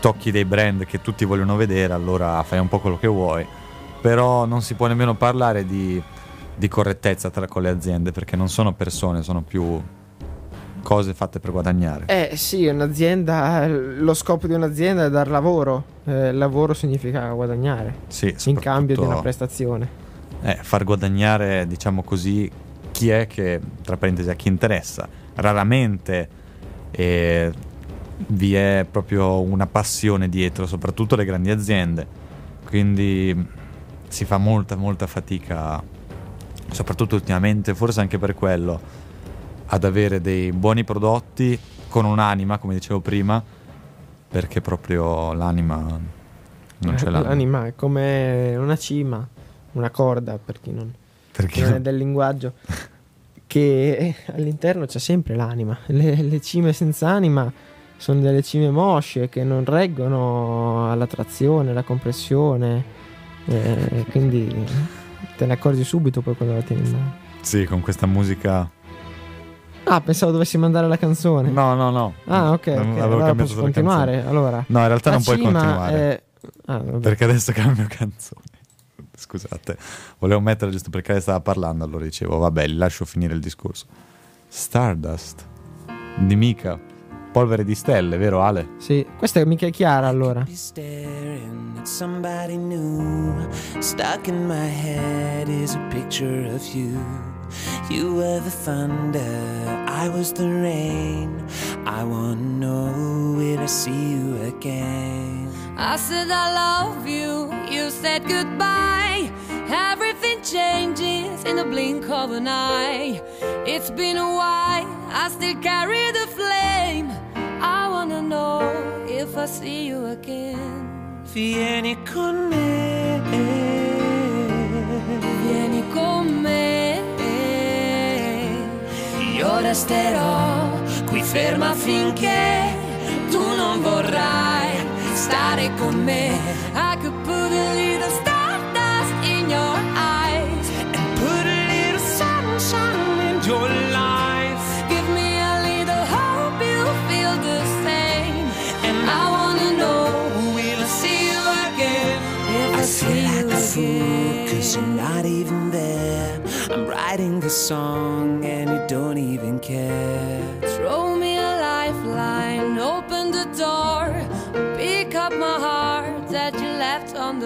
tocchi dei brand che tutti vogliono vedere, allora fai un po' quello che vuoi. Però non si può nemmeno parlare di, di correttezza tra con le aziende perché non sono persone, sono più cose fatte per guadagnare. Eh sì, un'azienda, lo scopo di un'azienda è dar lavoro, eh, lavoro significa guadagnare Sì, in cambio di una prestazione. eh, far guadagnare, diciamo così, chi è che, tra parentesi, a chi interessa. Raramente eh, vi è proprio una passione dietro, soprattutto le grandi aziende. Quindi si fa molta, molta fatica, soprattutto ultimamente, forse anche per quello, ad avere dei buoni prodotti con un'anima, come dicevo prima, perché proprio l'anima non ce l'ha. L'anima è come una cima, una corda per chi non, Perché non è del linguaggio, che all'interno c'è sempre l'anima. Le, le cime senza anima sono delle cime mosce che non reggono alla trazione, alla compressione, eh, quindi te ne accorgi subito poi quando la tieni in mano. Sì, con questa musica. Ah, pensavo dovessi mandare la canzone. No, no, no. Ah, ok. Non- avevo Allora posso continuare. Allora, No, in realtà non puoi continuare. è- Ah. Perché adesso cambio canzone. Scusate, volevo mettere giusto perché lei stava parlando, allora dicevo, vabbè, lascio finire il discorso. Stardust di Mika, polvere di stelle, vero Ale? Sì, questa è mica chiara allora. Be staring at somebody new. Stuck in my head is a picture of you. You were the thunder, I was the rain. I wanna know will I see you again? I said I love you, you said goodbye. Everything changes in the blink of an eye. It's been a while, I still carry the flame. I wanna know if I see you again. Vieni con me. Vieni con me. Io resterò qui ferma finché tu non vorrai stare con me. I could put a little stardust in your eyes and put a little sunshine in your life. Give me a little hope you feel the same. And I wanna know, will I see you again? If I, I see feel like a fool, cause you're not even there. I'm writing this song and you don't even care.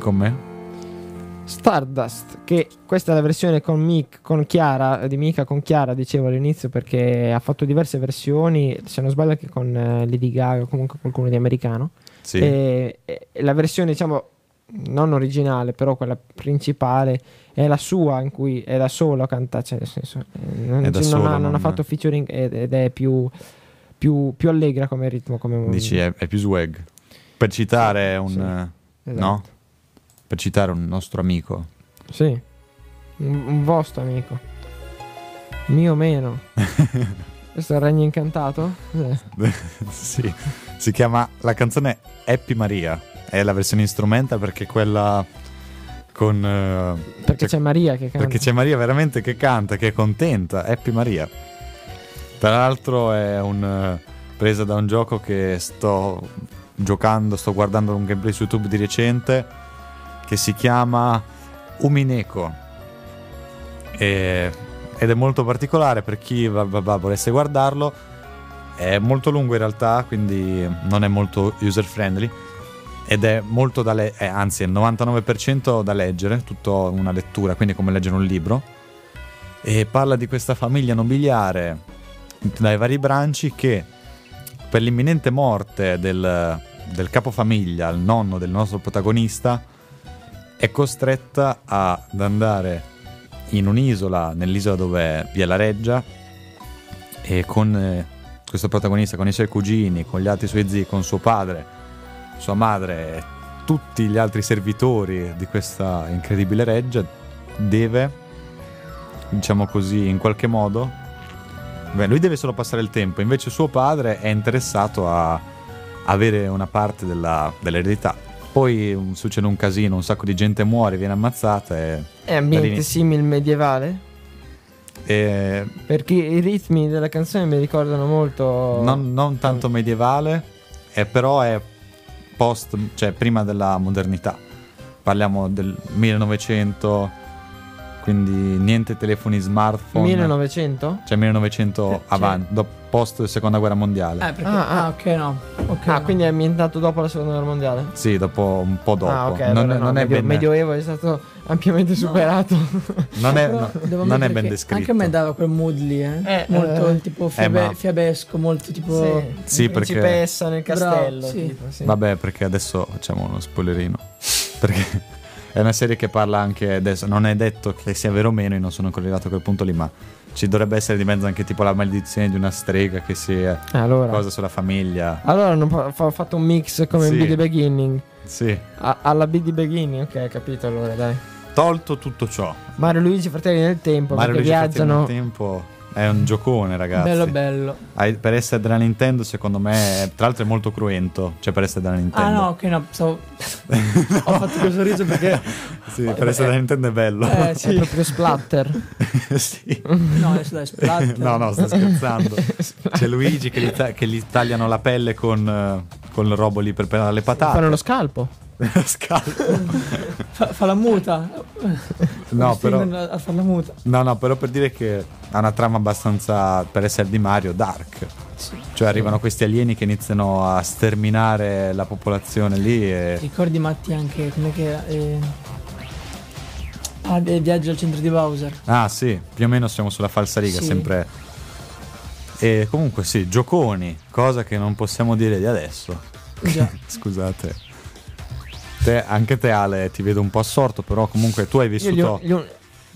con me. Stardust, che questa è la versione con, Mick, con Chiara, di Mika con Chiara, dicevo all'inizio, perché ha fatto diverse versioni, se non sbaglio anche con eh, Lady Gaga o comunque qualcuno di americano. Sì. E, e la versione, diciamo, non originale, però quella principale, è la sua, in cui è da solo a cantare, cioè nel senso, eh, non, non solo, ha, non ha non- fatto featuring ed, ed è più, più, più allegra come ritmo. Come Dici è, è più swag. Per citare un... sì, esatto. No? Per citare un nostro amico. Sì, un, un vostro amico. Mio meno. Questo è il regno incantato? Eh. sì. Si chiama... La canzone Happy Maria. È la versione instrumental perché quella con... eh, Perché cioè- c'è Maria che canta. Perché c'è Maria veramente che canta, che è contenta. Happy Maria. Tra l'altro è un, eh, presa da un gioco che sto giocando, sto guardando un gameplay su YouTube di recente che si chiama Umineko. E- ed è molto particolare per chi va- va- va- volesse guardarlo. È molto lungo in realtà, quindi non è molto user friendly. Ed è molto da leggere, anzi, è il 99% da leggere, tutto una lettura, quindi è come leggere un libro. E parla di questa famiglia nobiliare dai vari branci che per l'imminente morte del, del capofamiglia, il nonno del nostro protagonista, è costretta ad andare in un'isola, nell'isola dove vi è la reggia, e con eh, questo protagonista, con i suoi cugini, con gli altri suoi zii, con suo padre, sua madre tutti gli altri servitori di questa incredibile reggia, deve, diciamo così, in qualche modo, beh, lui deve solo passare il tempo, invece suo padre è interessato a avere una parte della- dell'eredità. Poi um, succede un casino, un sacco di gente muore, viene ammazzata e... È ambiente dall'inizio- simile medievale? e Perché i ritmi della canzone mi ricordano molto. non, non tanto medievale, eh, però è post, cioè prima della modernità. Parliamo del 1900, quindi niente telefoni smartphone. 1900? Cioè 1900 Cioè- avanti, dopo post seconda guerra mondiale. Eh, perché... Ah, Ah, ah. ok, no. Ok, Ah, no. quindi è ambientato dopo la seconda guerra mondiale? Sì, dopo un po' dopo. Ah, ok. non, allora è- no, non è medio- ben, Medioevo è stato ampiamente superato. non è, no, non è ben descritto. Anche a me dava quel mood lì, eh. Eh, molto eh. tipo fiabe- ma- fiabesco, molto tipo... Sì, perché- Principessa nel Bravo, castello. sì. tipo, sì. Vabbè, perché adesso facciamo uno spoilerino. perché è una serie che parla anche adesso. Non è detto che sia vero o meno, io non sono ancora arrivato a quel punto lì, ma ci dovrebbe essere di mezzo anche tipo la maledizione di una strega che si è Allora, cosa sulla famiglia. allora hanno fa- fa- fatto un mix come Sì. in The Beginning. Sì. A- alla The Beginning, ok, capito allora, dai. tolto tutto ciò, Mario Luigi Fratelli nel tempo Mario perché Luigi Fratelli viaggiano. nel tempo è un giocone, ragazzi. Bello bello. Hai- per essere della Nintendo, secondo me, è- tra l'altro è molto cruento. Cioè, per essere della Nintendo. Ah no, ok, no, stavo... ho fatto quel sorriso perché... Sì, per essere della Nintendo è bello. Eh È sì, proprio splatter. sì. no, adesso dai, splatter. No, no, sto scherzando. C'è Luigi che gli, ta- che gli tagliano la pelle con, eh, con il robo lì per pelare le patate. Fanno lo scalpo. Scalpo. Fa, fa la muta. No, però, A fare la muta. no, no, però per dire che ha una trama abbastanza, per essere di Mario, dark. Cioè arrivano questi alieni che iniziano a sterminare la popolazione lì e... Ricordi Matti anche come che era? Eh... Ah, il viaggio al centro di Bowser. Ah sì, più o meno siamo sulla falsariga, Sì. sempre... E comunque sì, gioconi, cosa che non possiamo dire di adesso. Già. Scusate. Te, anche te Ale ti vedo un po' assorto, però comunque tu hai Io vissuto, ho- gli ho-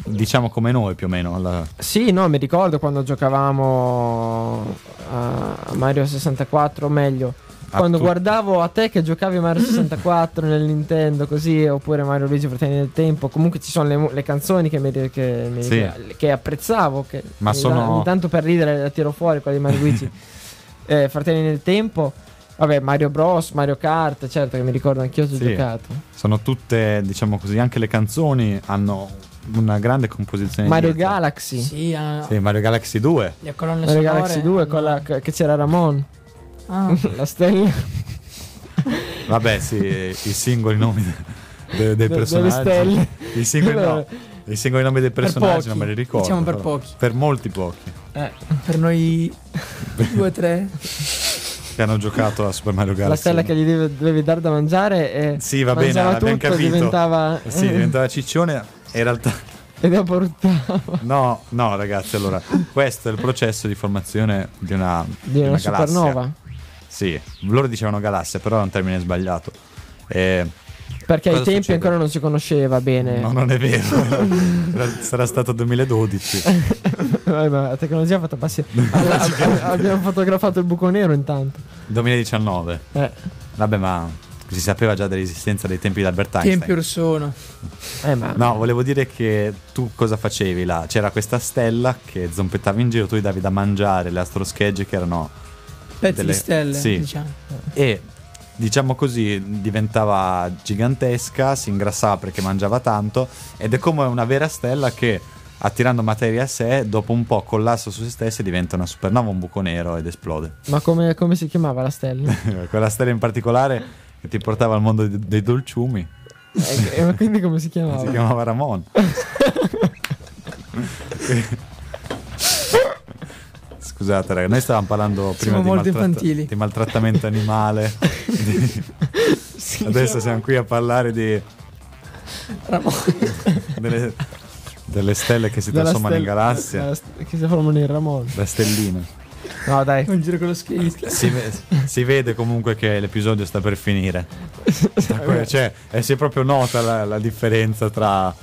diciamo come noi più o meno. alla- Sì, no, mi ricordo quando giocavamo a Mario 64, o meglio, a quando tu- guardavo a te che giocavi Mario 64 nel Nintendo così, oppure Mario Luigi Fratelli del Tempo, comunque ci sono le, le canzoni che, mi, che, mi- Sì. che apprezzavo, che Ma sono- ta- ogni tanto per ridere la tiro fuori, quella di Mario Luigi eh, Fratelli del Tempo. Vabbè, Mario Bros, Mario Kart, certo che mi ricordo anch'io ho Sì. giocato. Sono tutte, diciamo così, anche le canzoni hanno una grande composizione. Mario dietro. Galaxy. Sì, ah, Sì, Mario Galaxy 2. le colonne Mario sonore. Galaxy 2 con la, che c'era Ramon, Ah, la stella. Vabbè, sì, i singoli nomi de- de- dei De- delle personaggi. stelle. I singoli, no, I singoli nomi dei Per personaggi non me li ricordo. diciamo per pochi. Per molti pochi per noi due o tre. Che hanno giocato a Super Mario Galaxy. La stella che gli deve- dovevi dare da mangiare e Sì, va bene, l'abbiamo capito. diventava Sì, diventava ciccione. In realtà, e dopo ruttava no, no, ragazzi. Allora, questo è il processo di formazione di una, di una, galassia. supernova. Sì, loro dicevano galassia, però è un termine sbagliato. E Perché ai tempi succede? ancora non si conosceva bene. no, non è vero. Sarà stato 2012. Vabbè, ma la tecnologia ha fatto passi. Alla- ab- abbiamo fotografato il buco nero intanto. 2019. Eh, Vabbè, ma si sapeva già dell'esistenza dei tempi di Albert Einstein. Tempi or sono. eh, ma No, volevo dire che tu cosa facevi là? C'era questa stella che zompettava in giro, tu gli davi da mangiare le astroschegge che erano... Pezzi Delle- di stelle, sì. diciamo. E diciamo così diventava gigantesca, si ingrassava perché mangiava tanto ed è come una vera stella che attirando materia a sé, dopo un po' collassa su se stessa e diventa una supernova, un buco nero ed esplode. ma come, come si chiamava la stella? Quella stella in particolare che ti portava al mondo dei, dei dolciumi Eh, eh, ma quindi come si chiamava? si chiamava Ramon. Scusate, raga, noi stavamo parlando prima Siamo di, infantili. di maltrattamento animale. Di- Adesso siamo qui a parlare di delle, delle stelle che si Della trasformano in stella- galassie, della st- che si trasformano in Ramon. da stelline. No, dai. Un giro con lo skate. Si, si vede comunque che l'episodio sta per finire. Tra que- cioè, e si è proprio nota la, la differenza tra,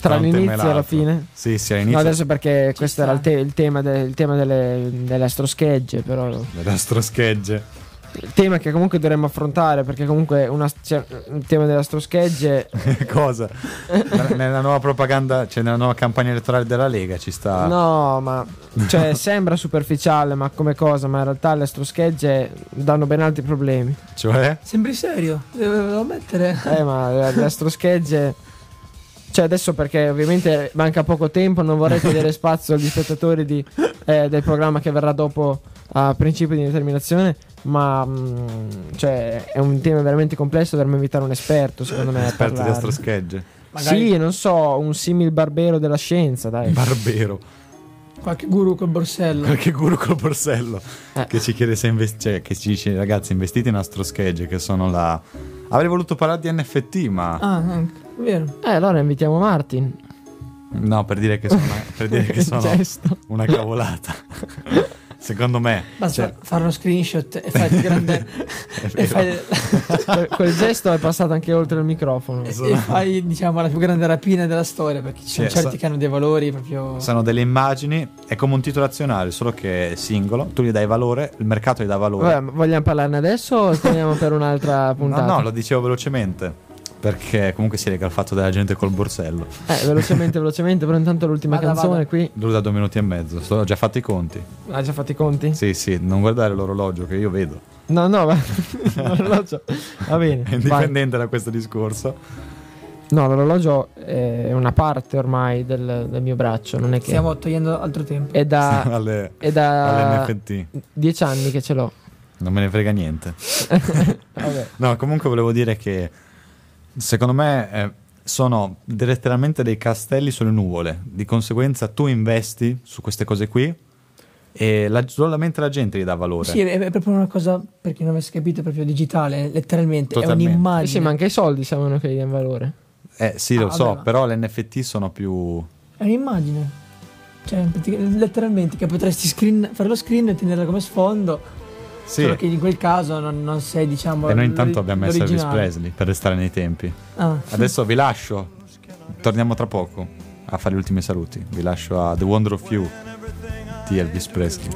Tra l'inizio e la fine. Sì, sì, No, all'inizio adesso perché questo sta. era il, te- il tema, de- il tema delle, delle astroschegge, però delle astroschegge. il tema che comunque dovremmo affrontare perché comunque una, cioè, il tema delle astroschegge Cosa? Nella- Nella nuova propaganda, cioè nella nuova campagna elettorale della Lega ci sta. no, ma cioè sembra superficiale, ma come cosa, ma in realtà le astroschegge danno ben altri problemi. Cioè? Sembri serio? Devo mettere. Eh, ma le, le astroschegge cioè adesso perché ovviamente manca poco tempo, non vorrei togliere spazio agli spettatori di- eh, del programma che verrà dopo a principio di determinazione, ma mm, cioè, è un tema veramente complesso, dovremmo invitare un esperto secondo me a Esperto di astroschegge. Magari Sì, non so, un simil barbero della scienza, dai. Barbero. qualche guru col borsello. Qualche guru col borsello. Eh. Che ci chiede se investi- cioè, che ci dice ragazzi investite in astroschegge che sono la... Avrei voluto parlare di NFT ma... Ah, anche. Vero. Eh, allora invitiamo Martin. No, per dire che sono, per dire che sono una cavolata. Secondo me. Basta Cioè, fare uno screenshot e fai il grande. e, fai, Que- Quel gesto è passato anche oltre il microfono. e fai, diciamo, la più grande rapina della storia. Perché ci sono Sì, certi sa- che hanno dei valori proprio. sono delle immagini, è come un titolo azionario, solo che è singolo, tu gli dai valore, il mercato gli dà valore. Vabbè, vogliamo parlarne adesso o teniamo per un'altra no, puntata? no, lo dicevo velocemente. Perché comunque si lega al fatto della gente col borsello. Eh, velocemente, velocemente, però intanto l'ultima Vada, canzone vada. qui. Dura due minuti e mezzo. Sto- ho già fatto i conti. Ha già fatto i conti? Sì, sì, non guardare l'orologio che io vedo. No, no, va, l'orologio. Va bene. È vai. indipendente da questo discorso. No, l'orologio è una parte ormai del, del mio braccio, non è che... Stiamo togliendo altro tempo. È da, alle, è da all'NFT. dieci anni che ce l'ho. Non me ne frega niente. Vabbè. No, comunque volevo dire che secondo me eh, sono letteralmente dei castelli sulle nuvole. Di conseguenza tu investi su queste cose qui e la- solamente la gente gli dà valore. Sì, è, è proprio una cosa, per chi non avesse capito, è proprio digitale, letteralmente. Totalmente. È un'immagine. sì, ma anche i soldi siamo che gli danno valore. Eh sì, lo Ah, so, vabbè, ma- però l'NFT sono più... È un'immagine. Cioè, letteralmente, che potresti screen- fare lo screen e tenerla come sfondo. Sì, Solo che in quel caso non, non sei, diciamo. e noi intanto abbiamo messo Elvis. Presley per restare nei tempi. Ah. Adesso vi lascio, torniamo tra poco a fare gli ultimi saluti. Vi lascio a The Wonder of You di Elvis Presley.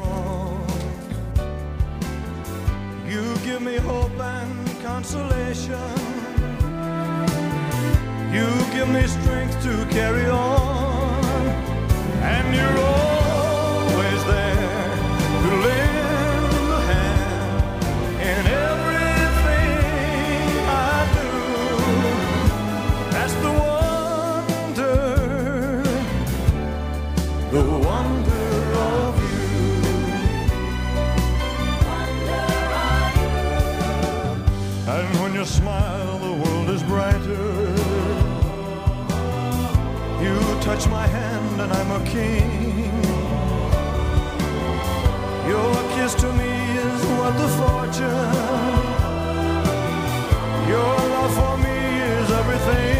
You give me hope and consolation. You give me strength to carry on. And you're always there to lend touch my hand, and I'm a king. Your kiss to me is worth the fortune. Your love for me is everything.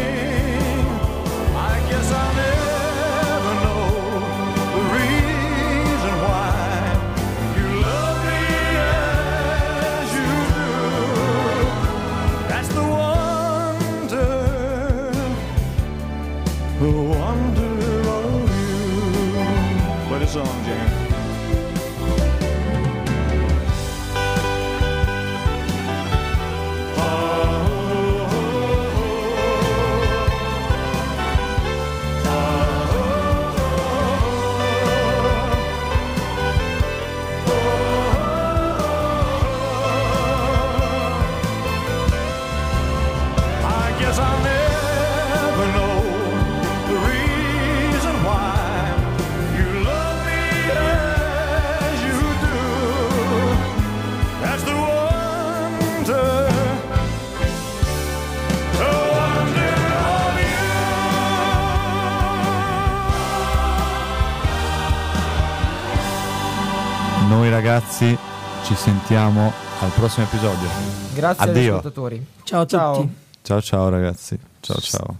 Ragazzi ci sentiamo al prossimo episodio. Grazie agli Addio. ascoltatori. Ciao a Ciao. tutti. Ciao ciao ragazzi. Ciao ciao.